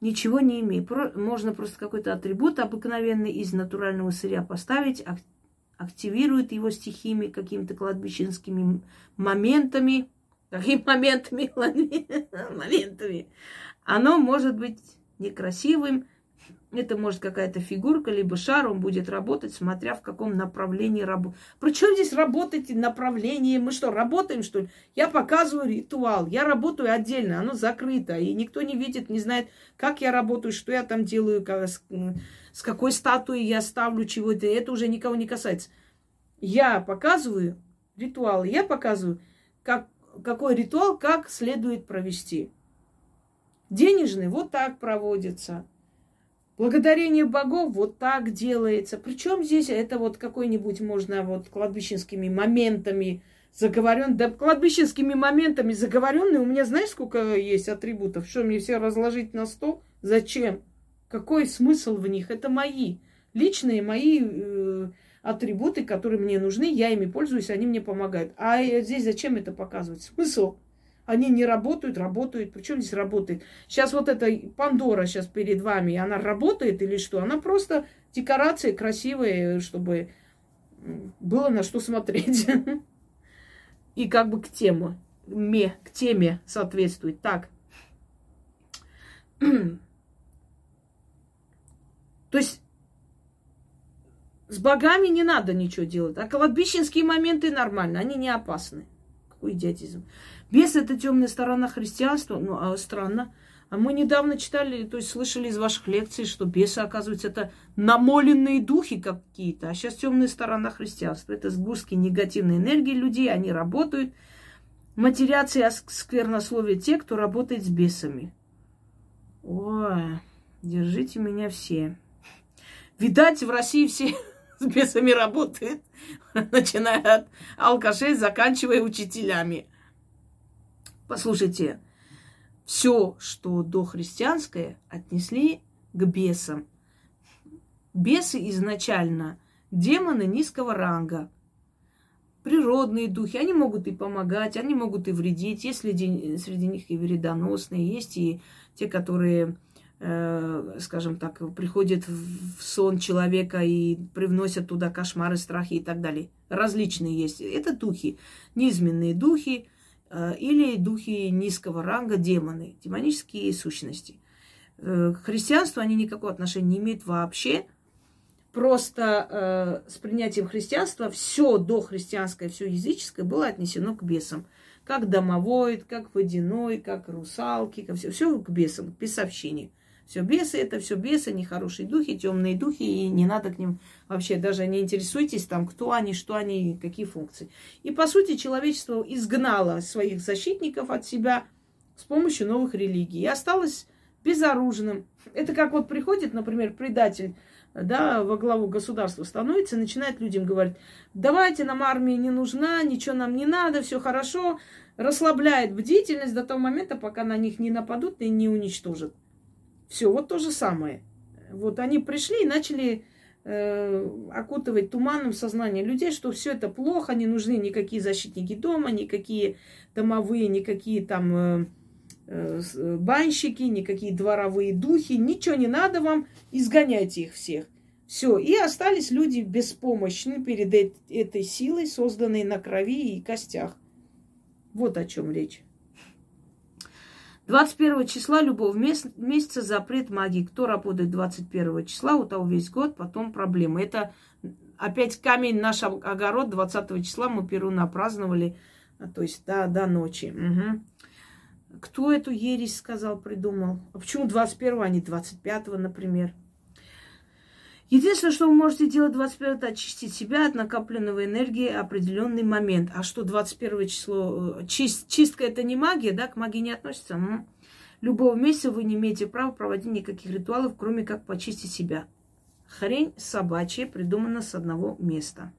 Ничего не имеет. Можно просто какой-то атрибут обыкновенный из натурального сырья поставить, активирует его стихиями, какими-то кладбищенскими моментами. Какими моментами? *laughs* моментами. Оно может быть некрасивым, это может какая-то фигурка, либо шар, он будет работать, смотря в каком направлении работать. Причем здесь работать направление? Мы что, работаем, что ли? Я показываю ритуал, я работаю отдельно, оно закрыто, и никто не видит, не знает, как я работаю, что я там делаю, с какой статуей я ставлю чего-то. Это уже никого не касается. Я показываю ритуал, я показываю, как, какой ритуал, как следует провести. Денежный вот так проводится. Благодарение богов вот так делается. Причем здесь это вот какой-нибудь можно вот кладбищенскими моментами заговорен. Да кладбищенскими моментами заговоренные у меня знаешь, сколько есть атрибутов? Что, мне все разложить на стол? Зачем? Какой смысл в них? Это мои личные мои э, атрибуты, которые мне нужны, я ими пользуюсь, они мне помогают. А здесь зачем это показывать? Смысл? Они не работают, работают. Причем здесь работает? Сейчас вот эта Пандора сейчас перед вами, она работает или что? Она просто декорация красивая, чтобы было на что смотреть. И как бы к теме, ме, к теме соответствует. Так. То есть с богами не надо ничего делать. А кладбищенские моменты нормально, они не опасны. Какой идиотизм. Бес – это темная сторона христианства. Ну, а странно. А мы недавно читали, то есть слышали из ваших лекций, что бесы, оказывается, это намоленные духи какие-то. А сейчас темная сторона христианства. Это сгустки негативной энергии людей, они работают. Матерятся и сквернословие те, кто работает с бесами. Ой, держите меня все. Видать, в России все *laughs* с бесами работают, *laughs* начиная от алкашей, заканчивая учителями. Послушайте, все, что дохристианское, отнесли к бесам. Бесы изначально демоны низкого ранга, природные духи, они могут и помогать, они могут и вредить. Есть среди, среди них и вредоносные, есть и те, которые, э, скажем так, приходят в сон человека и привносят туда кошмары, страхи и так далее. Различные есть. Это духи, низменные духи, или духи низкого ранга, демоны, демонические сущности. Э, к христианству они никакого отношения не имеют вообще. Просто э, с принятием христианства все до христианское, все языческое было отнесено к бесам. Как домовой, как водяной, как русалки, как все, все к бесам, к бесовщине. Все бесы, это все бесы, нехорошие духи, темные духи, и не надо к ним вообще даже не интересуйтесь там, кто они, что они, какие функции. И по сути человечество изгнало своих защитников от себя с помощью новых религий и осталось безоружным. Это как вот приходит, например, предатель да, во главу государства становится, начинает людям говорить, давайте, нам армия не нужна, ничего нам не надо, все хорошо, расслабляет бдительность до того момента, пока на них не нападут и не уничтожат. Все, вот то же самое. Вот они пришли и начали э, окутывать туманом сознание людей, что все это плохо, не нужны никакие защитники дома, никакие домовые, никакие там э, э, банщики, никакие дворовые духи, ничего не надо вам, изгоняйте их всех. Все, и остались люди беспомощны перед этой силой, созданной на крови и костях. Вот о чем речь. 21 числа любого месяца запрет магии. Кто работает 21 числа, у того весь год, потом проблемы. Это опять камень наш огород. 20 числа мы Перу напраздновали, а, то есть до, до ночи. Угу. Кто эту ересь сказал, придумал? А почему 21, а не 25, например? Единственное, что вы можете делать 21 это очистить себя от накопленного энергии определенный момент. А что 21 число, э, чист, чистка это не магия, да, к магии не относится. Ну, любого месяца вы не имеете права проводить никаких ритуалов, кроме как почистить себя. Хрень собачья придумана с одного места.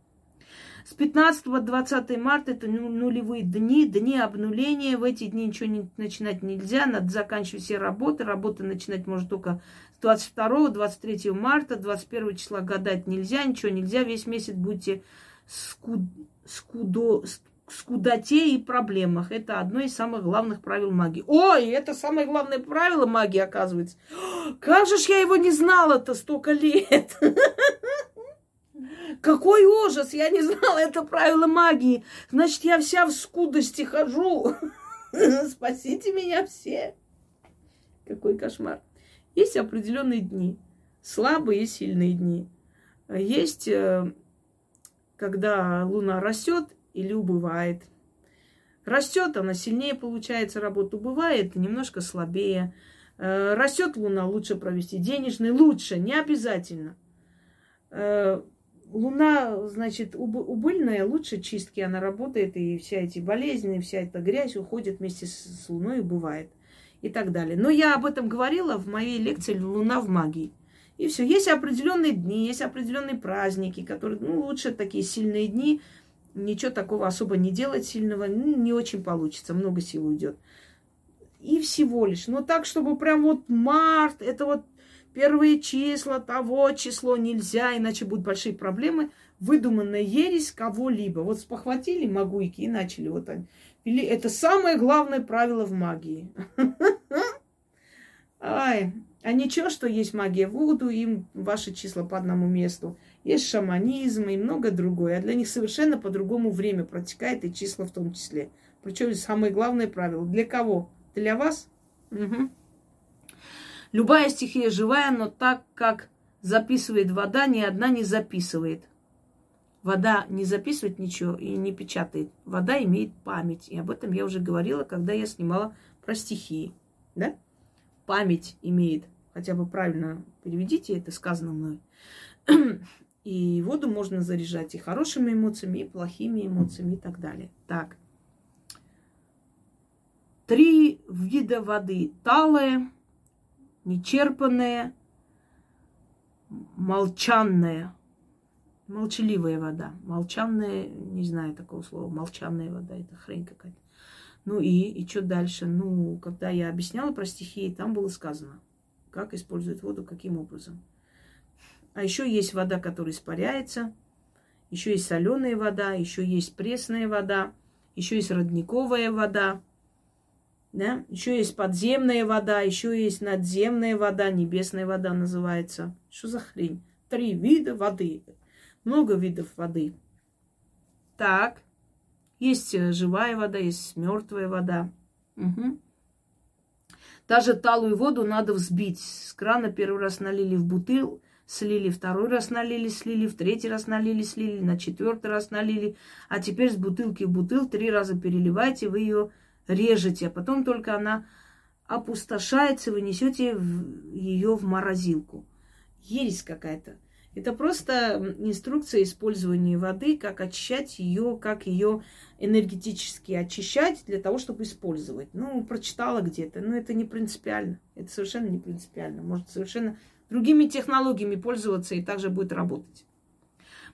С 15 по 20 марта это ну, нулевые дни, дни обнуления. В эти дни ничего не, начинать нельзя, надо заканчивать все работы. Работы начинать можно только с 22, 23 марта, 21 числа гадать нельзя, ничего нельзя. Весь месяц будете скуд, скудо, скудоте и проблемах. Это одно из самых главных правил магии. Ой, это самое главное правило магии, оказывается. Как же ж я его не знала-то столько лет? *laughs* Какой ужас! Я не знала это правило магии. Значит, я вся в скудости хожу. *laughs* Спасите меня все. Какой кошмар. Есть определенные дни. Слабые и сильные дни. Есть, э, когда луна растет или убывает. Растет она сильнее, получается, работа убывает, немножко слабее. Э, растет луна, лучше провести денежный, лучше, не обязательно э, Луна, значит, убыльная, лучше чистки она работает, и вся эти болезни, вся эта грязь уходит вместе с Луной и бывает. И так далее. Но я об этом говорила в моей лекции «Луна в магии». И все. Есть определенные дни, есть определенные праздники, которые, ну, лучше такие сильные дни. Ничего такого особо не делать сильного ну, не очень получится, много сил уйдет. И всего лишь. Но так, чтобы прям вот март, это вот первые числа, того число нельзя, иначе будут большие проблемы. Выдуманная ересь кого-либо. Вот спохватили магуйки и начали вот они. Или это самое главное правило в магии. Ай, а ничего, что есть магия Вуду, им ваши числа по одному месту. Есть шаманизм и много другое. А для них совершенно по-другому время протекает, и числа в том числе. Причем самое главное правило. Для кого? Для вас? Угу. Любая стихия живая, но так как записывает вода, ни одна не записывает. Вода не записывает ничего и не печатает. Вода имеет память. И об этом я уже говорила, когда я снимала про стихии. Да? Память имеет. Хотя бы правильно переведите это сказано мной. И воду можно заряжать и хорошими эмоциями, и плохими эмоциями и так далее. Так. Три вида воды. Талая, нечерпанная, молчанная, молчаливая вода. Молчанная, не знаю такого слова, молчанная вода, это хрень какая-то. Ну и, и что дальше? Ну, когда я объясняла про стихии, там было сказано, как использовать воду, каким образом. А еще есть вода, которая испаряется, еще есть соленая вода, еще есть пресная вода, еще есть родниковая вода, да? Еще есть подземная вода, еще есть надземная вода, небесная вода называется. Что за хрень? Три вида воды. Много видов воды. Так. Есть э, живая вода, есть мертвая вода. Угу. Даже талую воду надо взбить. С крана первый раз налили в бутыл, слили, второй раз налили, слили, в третий раз налили, слили, на четвертый раз налили. А теперь с бутылки в бутыл три раза переливайте, вы ее режете, а потом только она опустошается, вы несете ее в морозилку. Ересь какая-то. Это просто инструкция использования воды, как очищать ее, как ее энергетически очищать для того, чтобы использовать. Ну, прочитала где-то, но это не принципиально. Это совершенно не принципиально. Может совершенно другими технологиями пользоваться и также будет работать.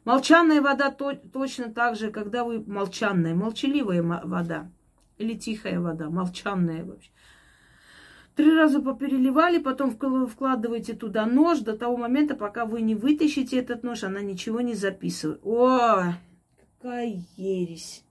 Молчанная вода то, точно так же, когда вы молчанная, молчаливая вода или тихая вода, молчанная вообще. Три раза попереливали, потом вкладываете туда нож до того момента, пока вы не вытащите этот нож, она ничего не записывает. О, какая ересь!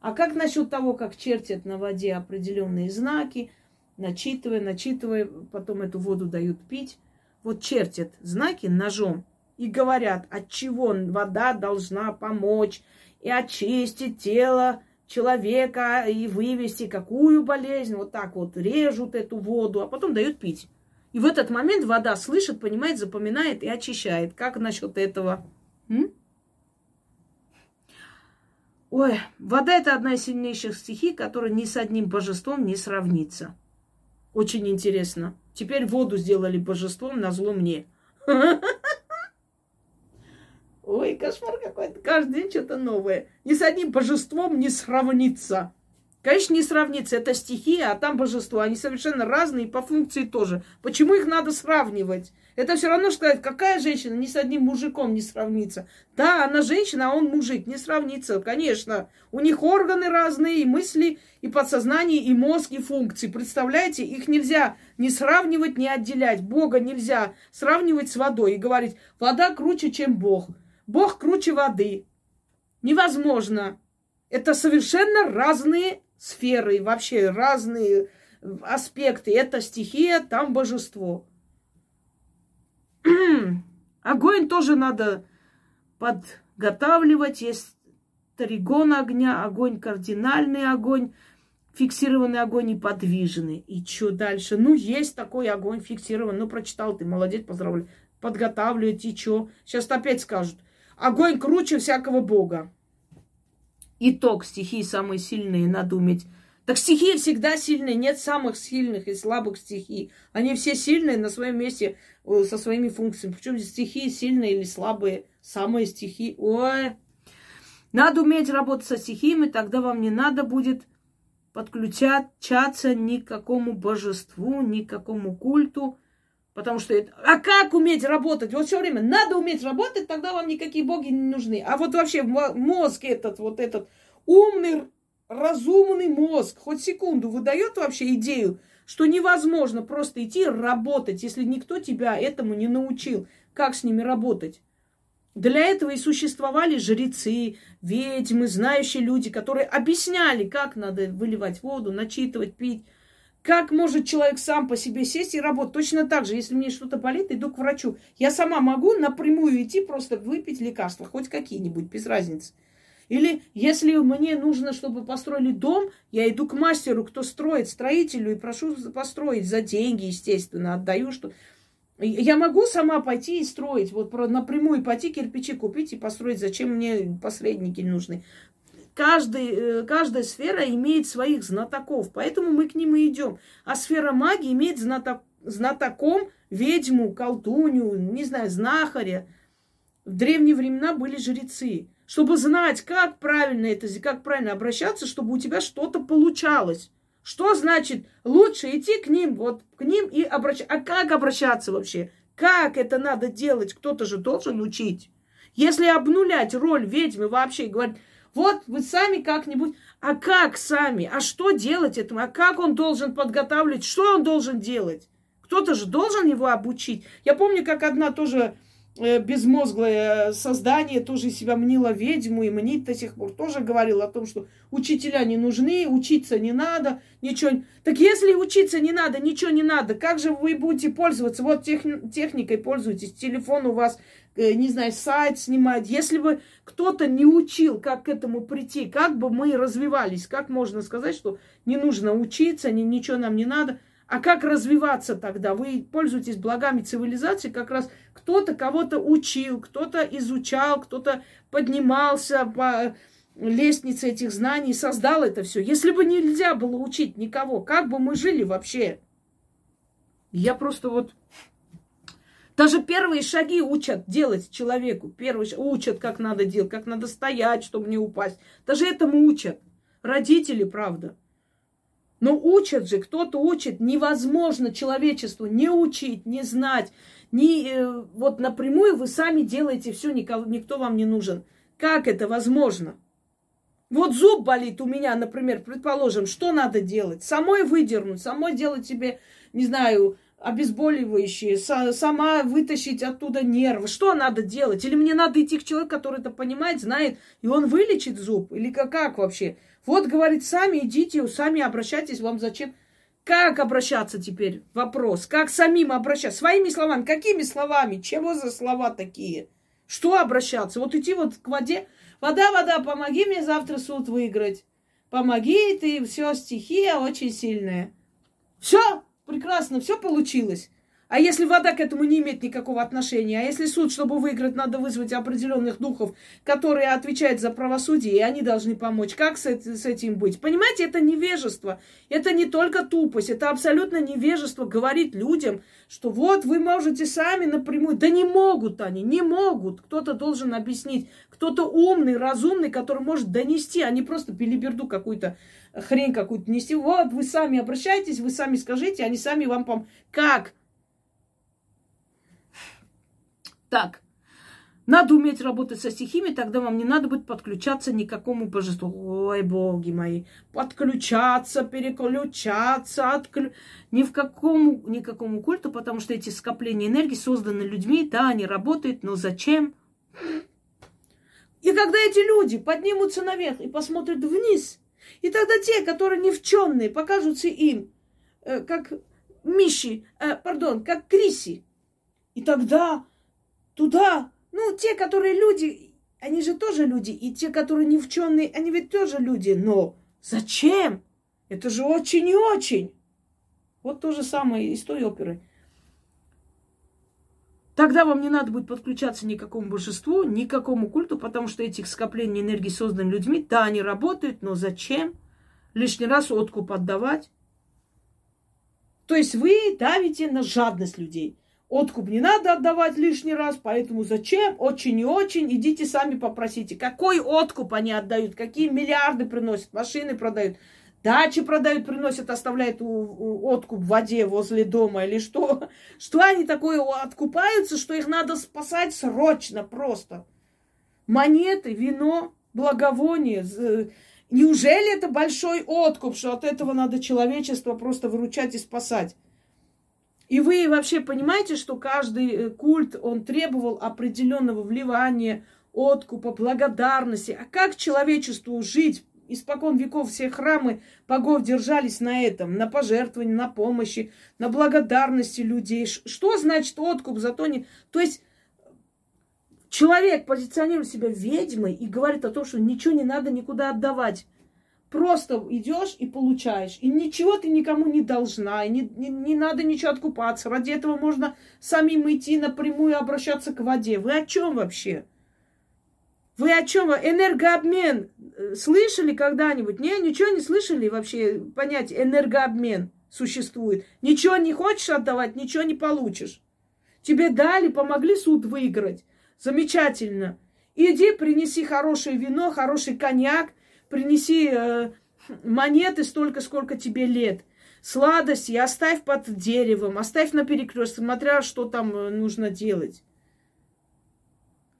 А как насчет того, как чертят на воде определенные знаки, начитывая, начитывая, потом эту воду дают пить? Вот чертят знаки ножом и говорят, от чего вода должна помочь и очистить тело человека и вывести какую болезнь. Вот так вот режут эту воду, а потом дают пить. И в этот момент вода слышит, понимает, запоминает и очищает. Как насчет этого? М? Ой, вода это одна из сильнейших стихий, которая ни с одним божеством не сравнится. Очень интересно. Теперь воду сделали божеством на зло мне. *laughs* Ой, кошмар какой-то. Каждый день что-то новое. Ни с одним божеством не сравнится. Конечно, не сравнится. Это стихия, а там божество. Они совершенно разные по функции тоже. Почему их надо сравнивать? Это все равно, сказать, какая женщина ни с одним мужиком не сравнится. Да, она женщина, а он мужик. Не сравнится, конечно. У них органы разные, и мысли, и подсознание, и мозг, и функции. Представляете, их нельзя не сравнивать, не отделять. Бога нельзя сравнивать с водой и говорить, вода круче, чем Бог. Бог круче воды. Невозможно. Это совершенно разные сферы, вообще разные аспекты. Это стихия, там божество. *clears throat* Огонь тоже надо подготавливать. Есть тригон огня, огонь кардинальный огонь, фиксированный огонь и подвижный. И что дальше? Ну, есть такой огонь фиксированный. Ну, прочитал ты, молодец, поздравляю. Подготавливать и что? Сейчас опять скажут. Огонь круче всякого бога. Итог стихии самые сильные надо уметь так стихии всегда сильные, нет самых сильных и слабых стихий. Они все сильные на своем месте э, со своими функциями. Причем стихии сильные или слабые, самые стихии. Ой, надо уметь работать со стихиями, тогда вам не надо будет подключаться ни к какому божеству, ни к какому культу. Потому что это... А как уметь работать? Вот все время надо уметь работать, тогда вам никакие боги не нужны. А вот вообще мозг этот, вот этот умный, разумный мозг хоть секунду выдает вообще идею, что невозможно просто идти работать, если никто тебя этому не научил, как с ними работать. Для этого и существовали жрецы, ведьмы, знающие люди, которые объясняли, как надо выливать воду, начитывать, пить. Как может человек сам по себе сесть и работать? Точно так же, если мне что-то болит, иду к врачу. Я сама могу напрямую идти, просто выпить лекарства, хоть какие-нибудь, без разницы. Или если мне нужно, чтобы построили дом, я иду к мастеру, кто строит, строителю, и прошу построить за деньги, естественно, отдаю, что... Я могу сама пойти и строить, вот напрямую пойти кирпичи купить и построить, зачем мне посредники нужны. Каждый, э, каждая сфера имеет своих знатоков, поэтому мы к ним и идем. А сфера магии имеет знаток, знатоком ведьму, колдунью, не знаю, знахаря. В древние времена были жрецы чтобы знать, как правильно это, как правильно обращаться, чтобы у тебя что-то получалось. Что значит лучше идти к ним, вот к ним и обращаться? А как обращаться вообще? Как это надо делать? Кто-то же должен учить. Если обнулять роль ведьмы вообще и говорить, вот вы сами как-нибудь, а как сами? А что делать этому? А как он должен подготавливать? Что он должен делать? Кто-то же должен его обучить. Я помню, как одна тоже безмозглое создание тоже себя мнило ведьму и мнит до сих пор. Тоже говорил о том, что учителя не нужны, учиться не надо, ничего. Так если учиться не надо, ничего не надо, как же вы будете пользоваться? Вот тех, техникой пользуетесь, телефон у вас, э, не знаю, сайт снимает. Если бы кто-то не учил, как к этому прийти, как бы мы развивались, как можно сказать, что не нужно учиться, ни, ничего нам не надо – а как развиваться тогда? Вы пользуетесь благами цивилизации, как раз кто-то кого-то учил, кто-то изучал, кто-то поднимался по лестнице этих знаний, создал это все. Если бы нельзя было учить никого, как бы мы жили вообще? Я просто вот... Даже первые шаги учат делать человеку. Первые учат, как надо делать, как надо стоять, чтобы не упасть. Даже этому учат. Родители, правда. Но учат же, кто-то учит. Невозможно человечеству не учить, не знать. Не, э, вот напрямую вы сами делаете все, никого, никто вам не нужен. Как это возможно? Вот зуб болит у меня, например, предположим, что надо делать? Самой выдернуть, самой делать себе, не знаю, обезболивающие, сама вытащить оттуда нервы. Что надо делать? Или мне надо идти к человеку, который это понимает, знает, и он вылечит зуб? Или как, как вообще? Вот, говорит, сами идите, сами обращайтесь, вам зачем? Как обращаться теперь? Вопрос. Как самим обращаться? Своими словами. Какими словами? Чего за слова такие? Что обращаться? Вот идти вот к воде. Вода, вода, помоги мне завтра суд выиграть. Помоги ты, все, стихия очень сильная. Все, прекрасно, все получилось. А если вода к этому не имеет никакого отношения? А если суд, чтобы выиграть, надо вызвать определенных духов, которые отвечают за правосудие, и они должны помочь? Как с, с этим быть? Понимаете, это невежество. Это не только тупость, это абсолютно невежество говорить людям, что вот вы можете сами напрямую. Да не могут они, не могут. Кто-то должен объяснить. Кто-то умный, разумный, который может донести, а не просто белиберду какую-то хрень какую-то нести. Вот, вы сами обращайтесь, вы сами скажите, они сами вам помогут. Как? Так, надо уметь работать со стихиями, тогда вам не надо будет подключаться ни к какому божеству. Ой, боги мои, подключаться, переключаться, отклю... ни в какому, никакому культу, потому что эти скопления энергии созданы людьми, да, они работают, но зачем? И когда эти люди поднимутся наверх и посмотрят вниз, и тогда те, которые невченные, покажутся им, э, как Миши, э, пардон, как Криси. И тогда туда. Ну, те, которые люди, они же тоже люди. И те, которые не вченые, они ведь тоже люди. Но зачем? Это же очень и очень. Вот то же самое из той оперы. Тогда вам не надо будет подключаться ни к какому божеству, ни к какому культу, потому что этих скоплений энергии созданы людьми. Да, они работают, но зачем? Лишний раз откуп отдавать. То есть вы давите на жадность людей. Откуп не надо отдавать лишний раз, поэтому зачем? Очень и очень. Идите сами попросите. Какой откуп они отдают? Какие миллиарды приносят? Машины продают. Дачи продают, приносят, оставляют откуп в воде возле дома или что? *laughs* Что они такое откупаются, что их надо спасать срочно просто? Монеты, вино, благовоние. Неужели это большой откуп, что от этого надо человечество просто выручать и спасать? И вы вообще понимаете, что каждый э, культ, он требовал определенного вливания, откупа, благодарности. А как человечеству жить? Испокон веков все храмы богов держались на этом, на пожертвовании, на помощи, на благодарности людей. Что значит откуп за то не... То есть человек позиционирует себя ведьмой и говорит о том, что ничего не надо никуда отдавать. Просто идешь и получаешь. И ничего ты никому не должна. И не, не, не надо ничего откупаться. Ради этого можно самим идти напрямую обращаться к воде. Вы о чем вообще? Вы о чем? Энергообмен. Слышали когда-нибудь? Не, ничего не слышали вообще. Понять, энергообмен существует. Ничего не хочешь отдавать, ничего не получишь. Тебе дали, помогли суд выиграть. Замечательно. Иди, принеси хорошее вино, хороший коньяк, принеси э, монеты столько, сколько тебе лет. Сладости оставь под деревом, оставь на перекрестке, смотря что там э, нужно делать.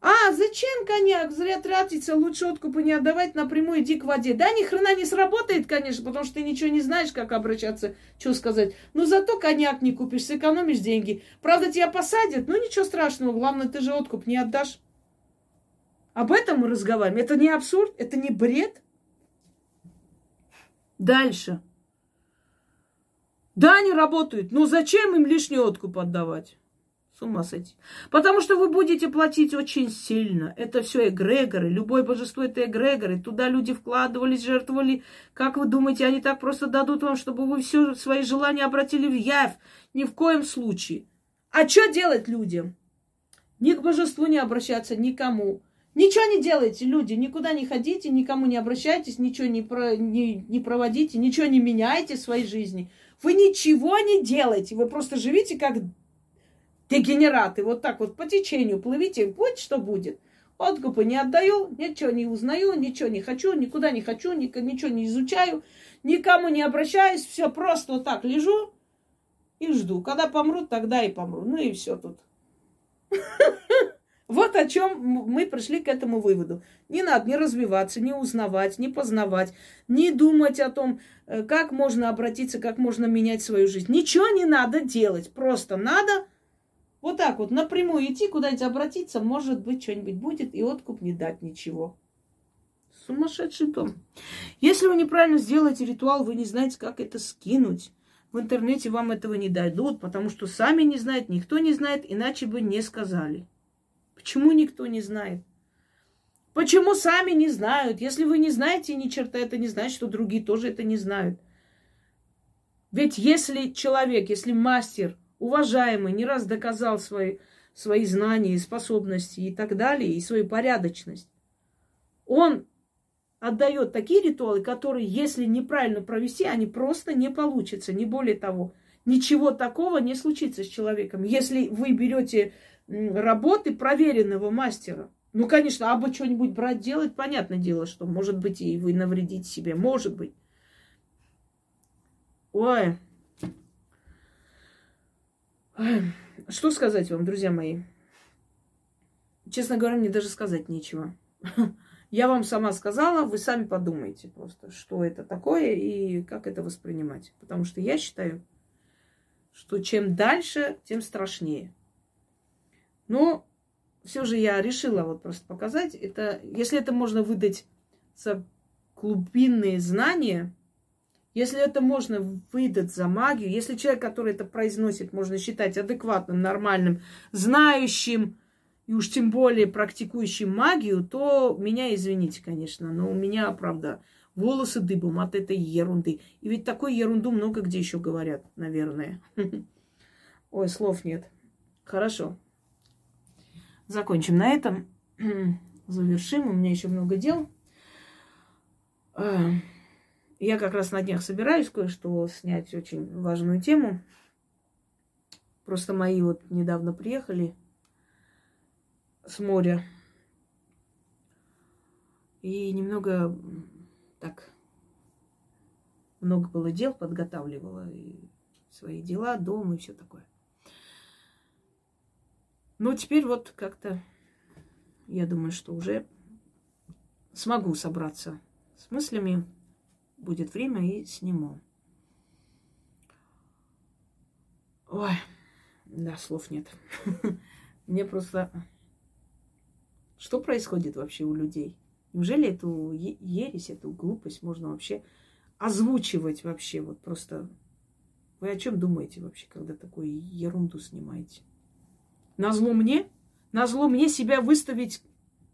А, зачем коньяк? Зря тратиться, лучше откупы не отдавать, напрямую иди к воде. Да, ни хрена не сработает, конечно, потому что ты ничего не знаешь, как обращаться, что сказать. Но зато коньяк не купишь, сэкономишь деньги. Правда, тебя посадят, ну ничего страшного, главное, ты же откуп не отдашь. Об этом мы разговариваем. Это не абсурд, это не бред. Дальше. Да, они работают, но зачем им лишний откуп отдавать? С ума сойти. Потому что вы будете платить очень сильно. Это все эгрегоры. Любое божество это эгрегоры. Туда люди вкладывались, жертвовали. Как вы думаете, они так просто дадут вам, чтобы вы все свои желания обратили в явь? Ни в коем случае. А что делать людям? Ни к божеству не обращаться, никому. Ничего не делайте, люди, никуда не ходите, никому не обращайтесь, ничего не, про, не, не проводите, ничего не меняйте в своей жизни. Вы ничего не делаете, вы просто живите как дегенераты, вот так вот по течению плывите, будь что будет. Откупы не отдаю, ничего не узнаю, ничего не хочу, никуда не хочу, ничего не изучаю, никому не обращаюсь, все просто вот так лежу и жду. Когда помрут, тогда и помру. Ну и все тут. *laughs* Вот о чем мы пришли к этому выводу. Не надо не развиваться, не узнавать, не познавать, не думать о том, э, как можно обратиться, как можно менять свою жизнь. Ничего не надо делать. Просто надо вот так вот напрямую идти, куда-нибудь обратиться, может быть, что-нибудь будет, и откуп не дать ничего. Сумасшедший дом. Если вы неправильно сделаете ритуал, вы не знаете, как это скинуть. В интернете вам этого не дадут, потому что сами не знают, никто не знает, иначе бы не сказали. Почему никто не знает? Почему сами не знают? Если вы не знаете ни черта, это не значит, что другие тоже это не знают. Ведь если человек, если мастер уважаемый, не раз доказал свои, свои знания и способности и так далее, и свою порядочность, он отдает такие ритуалы, которые, если неправильно провести, они просто не получатся. Не более того, ничего такого не случится с человеком. Если вы берете работы проверенного мастера, ну, конечно, а бы что-нибудь брать делать, понятное дело, что, может быть, и вы навредите себе, может быть. Ой. Ой. Что сказать вам, друзья мои? Честно говоря, мне даже сказать нечего. *laughs* Я вам сама сказала, вы сами подумайте просто, что это такое и как это воспринимать. Потому что я считаю, что чем дальше, тем страшнее. Но все же я решила вот просто показать. Это, если это можно выдать за глубинные знания, если это можно выдать за магию, если человек, который это произносит, можно считать адекватным, нормальным, знающим, и уж тем более практикующим магию, то меня извините, конечно, но у меня, правда, волосы дыбом от этой ерунды. И ведь такой ерунду много где еще говорят, наверное. *laughs* Ой, слов нет. Хорошо. Закончим на этом. *clears throat* Завершим. У меня еще много дел. А, я как раз на днях собираюсь кое-что снять очень важную тему. Просто мои вот недавно приехали с моря. И немного так много было дел, подготавливала и свои дела, дом и все такое. Но теперь вот как-то я думаю, что уже смогу собраться с мыслями, будет время и сниму. Ой, да, слов нет. *laughs* Мне просто что происходит вообще у людей? Неужели эту ересь, эту глупость можно вообще озвучивать вообще? Вот просто вы о чем думаете вообще, когда такую ерунду снимаете? На зло мне? На зло мне себя выставить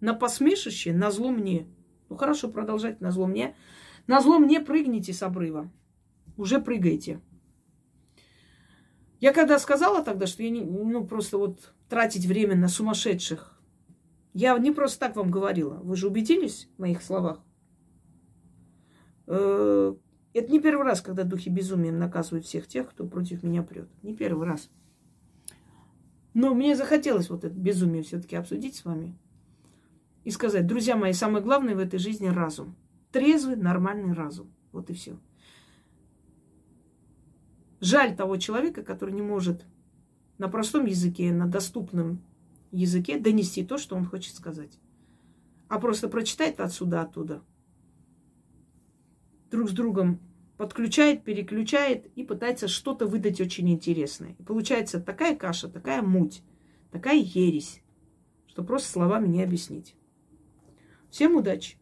на посмешище? На зло мне? Ну хорошо, продолжайте на зло мне. На зло мне прыгните с обрыва. Уже прыгайте. Я когда сказала тогда, что я не, ну, просто вот тратить время на сумасшедших, я не просто так вам говорила. Вы же убедились в моих словах? Э, это не первый раз, когда духи безумием наказывают всех тех, кто против меня прет. Не первый раз. Но мне захотелось вот это безумие все-таки обсудить с вами. И сказать, друзья мои, самое главное в этой жизни разум. Трезвый, нормальный разум. Вот и все. Жаль того человека, который не может на простом языке, на доступном языке донести то, что он хочет сказать. А просто прочитает отсюда, оттуда. Друг с другом подключает, переключает и пытается что-то выдать очень интересное. И получается такая каша, такая муть, такая ересь, что просто словами не объяснить. Всем удачи!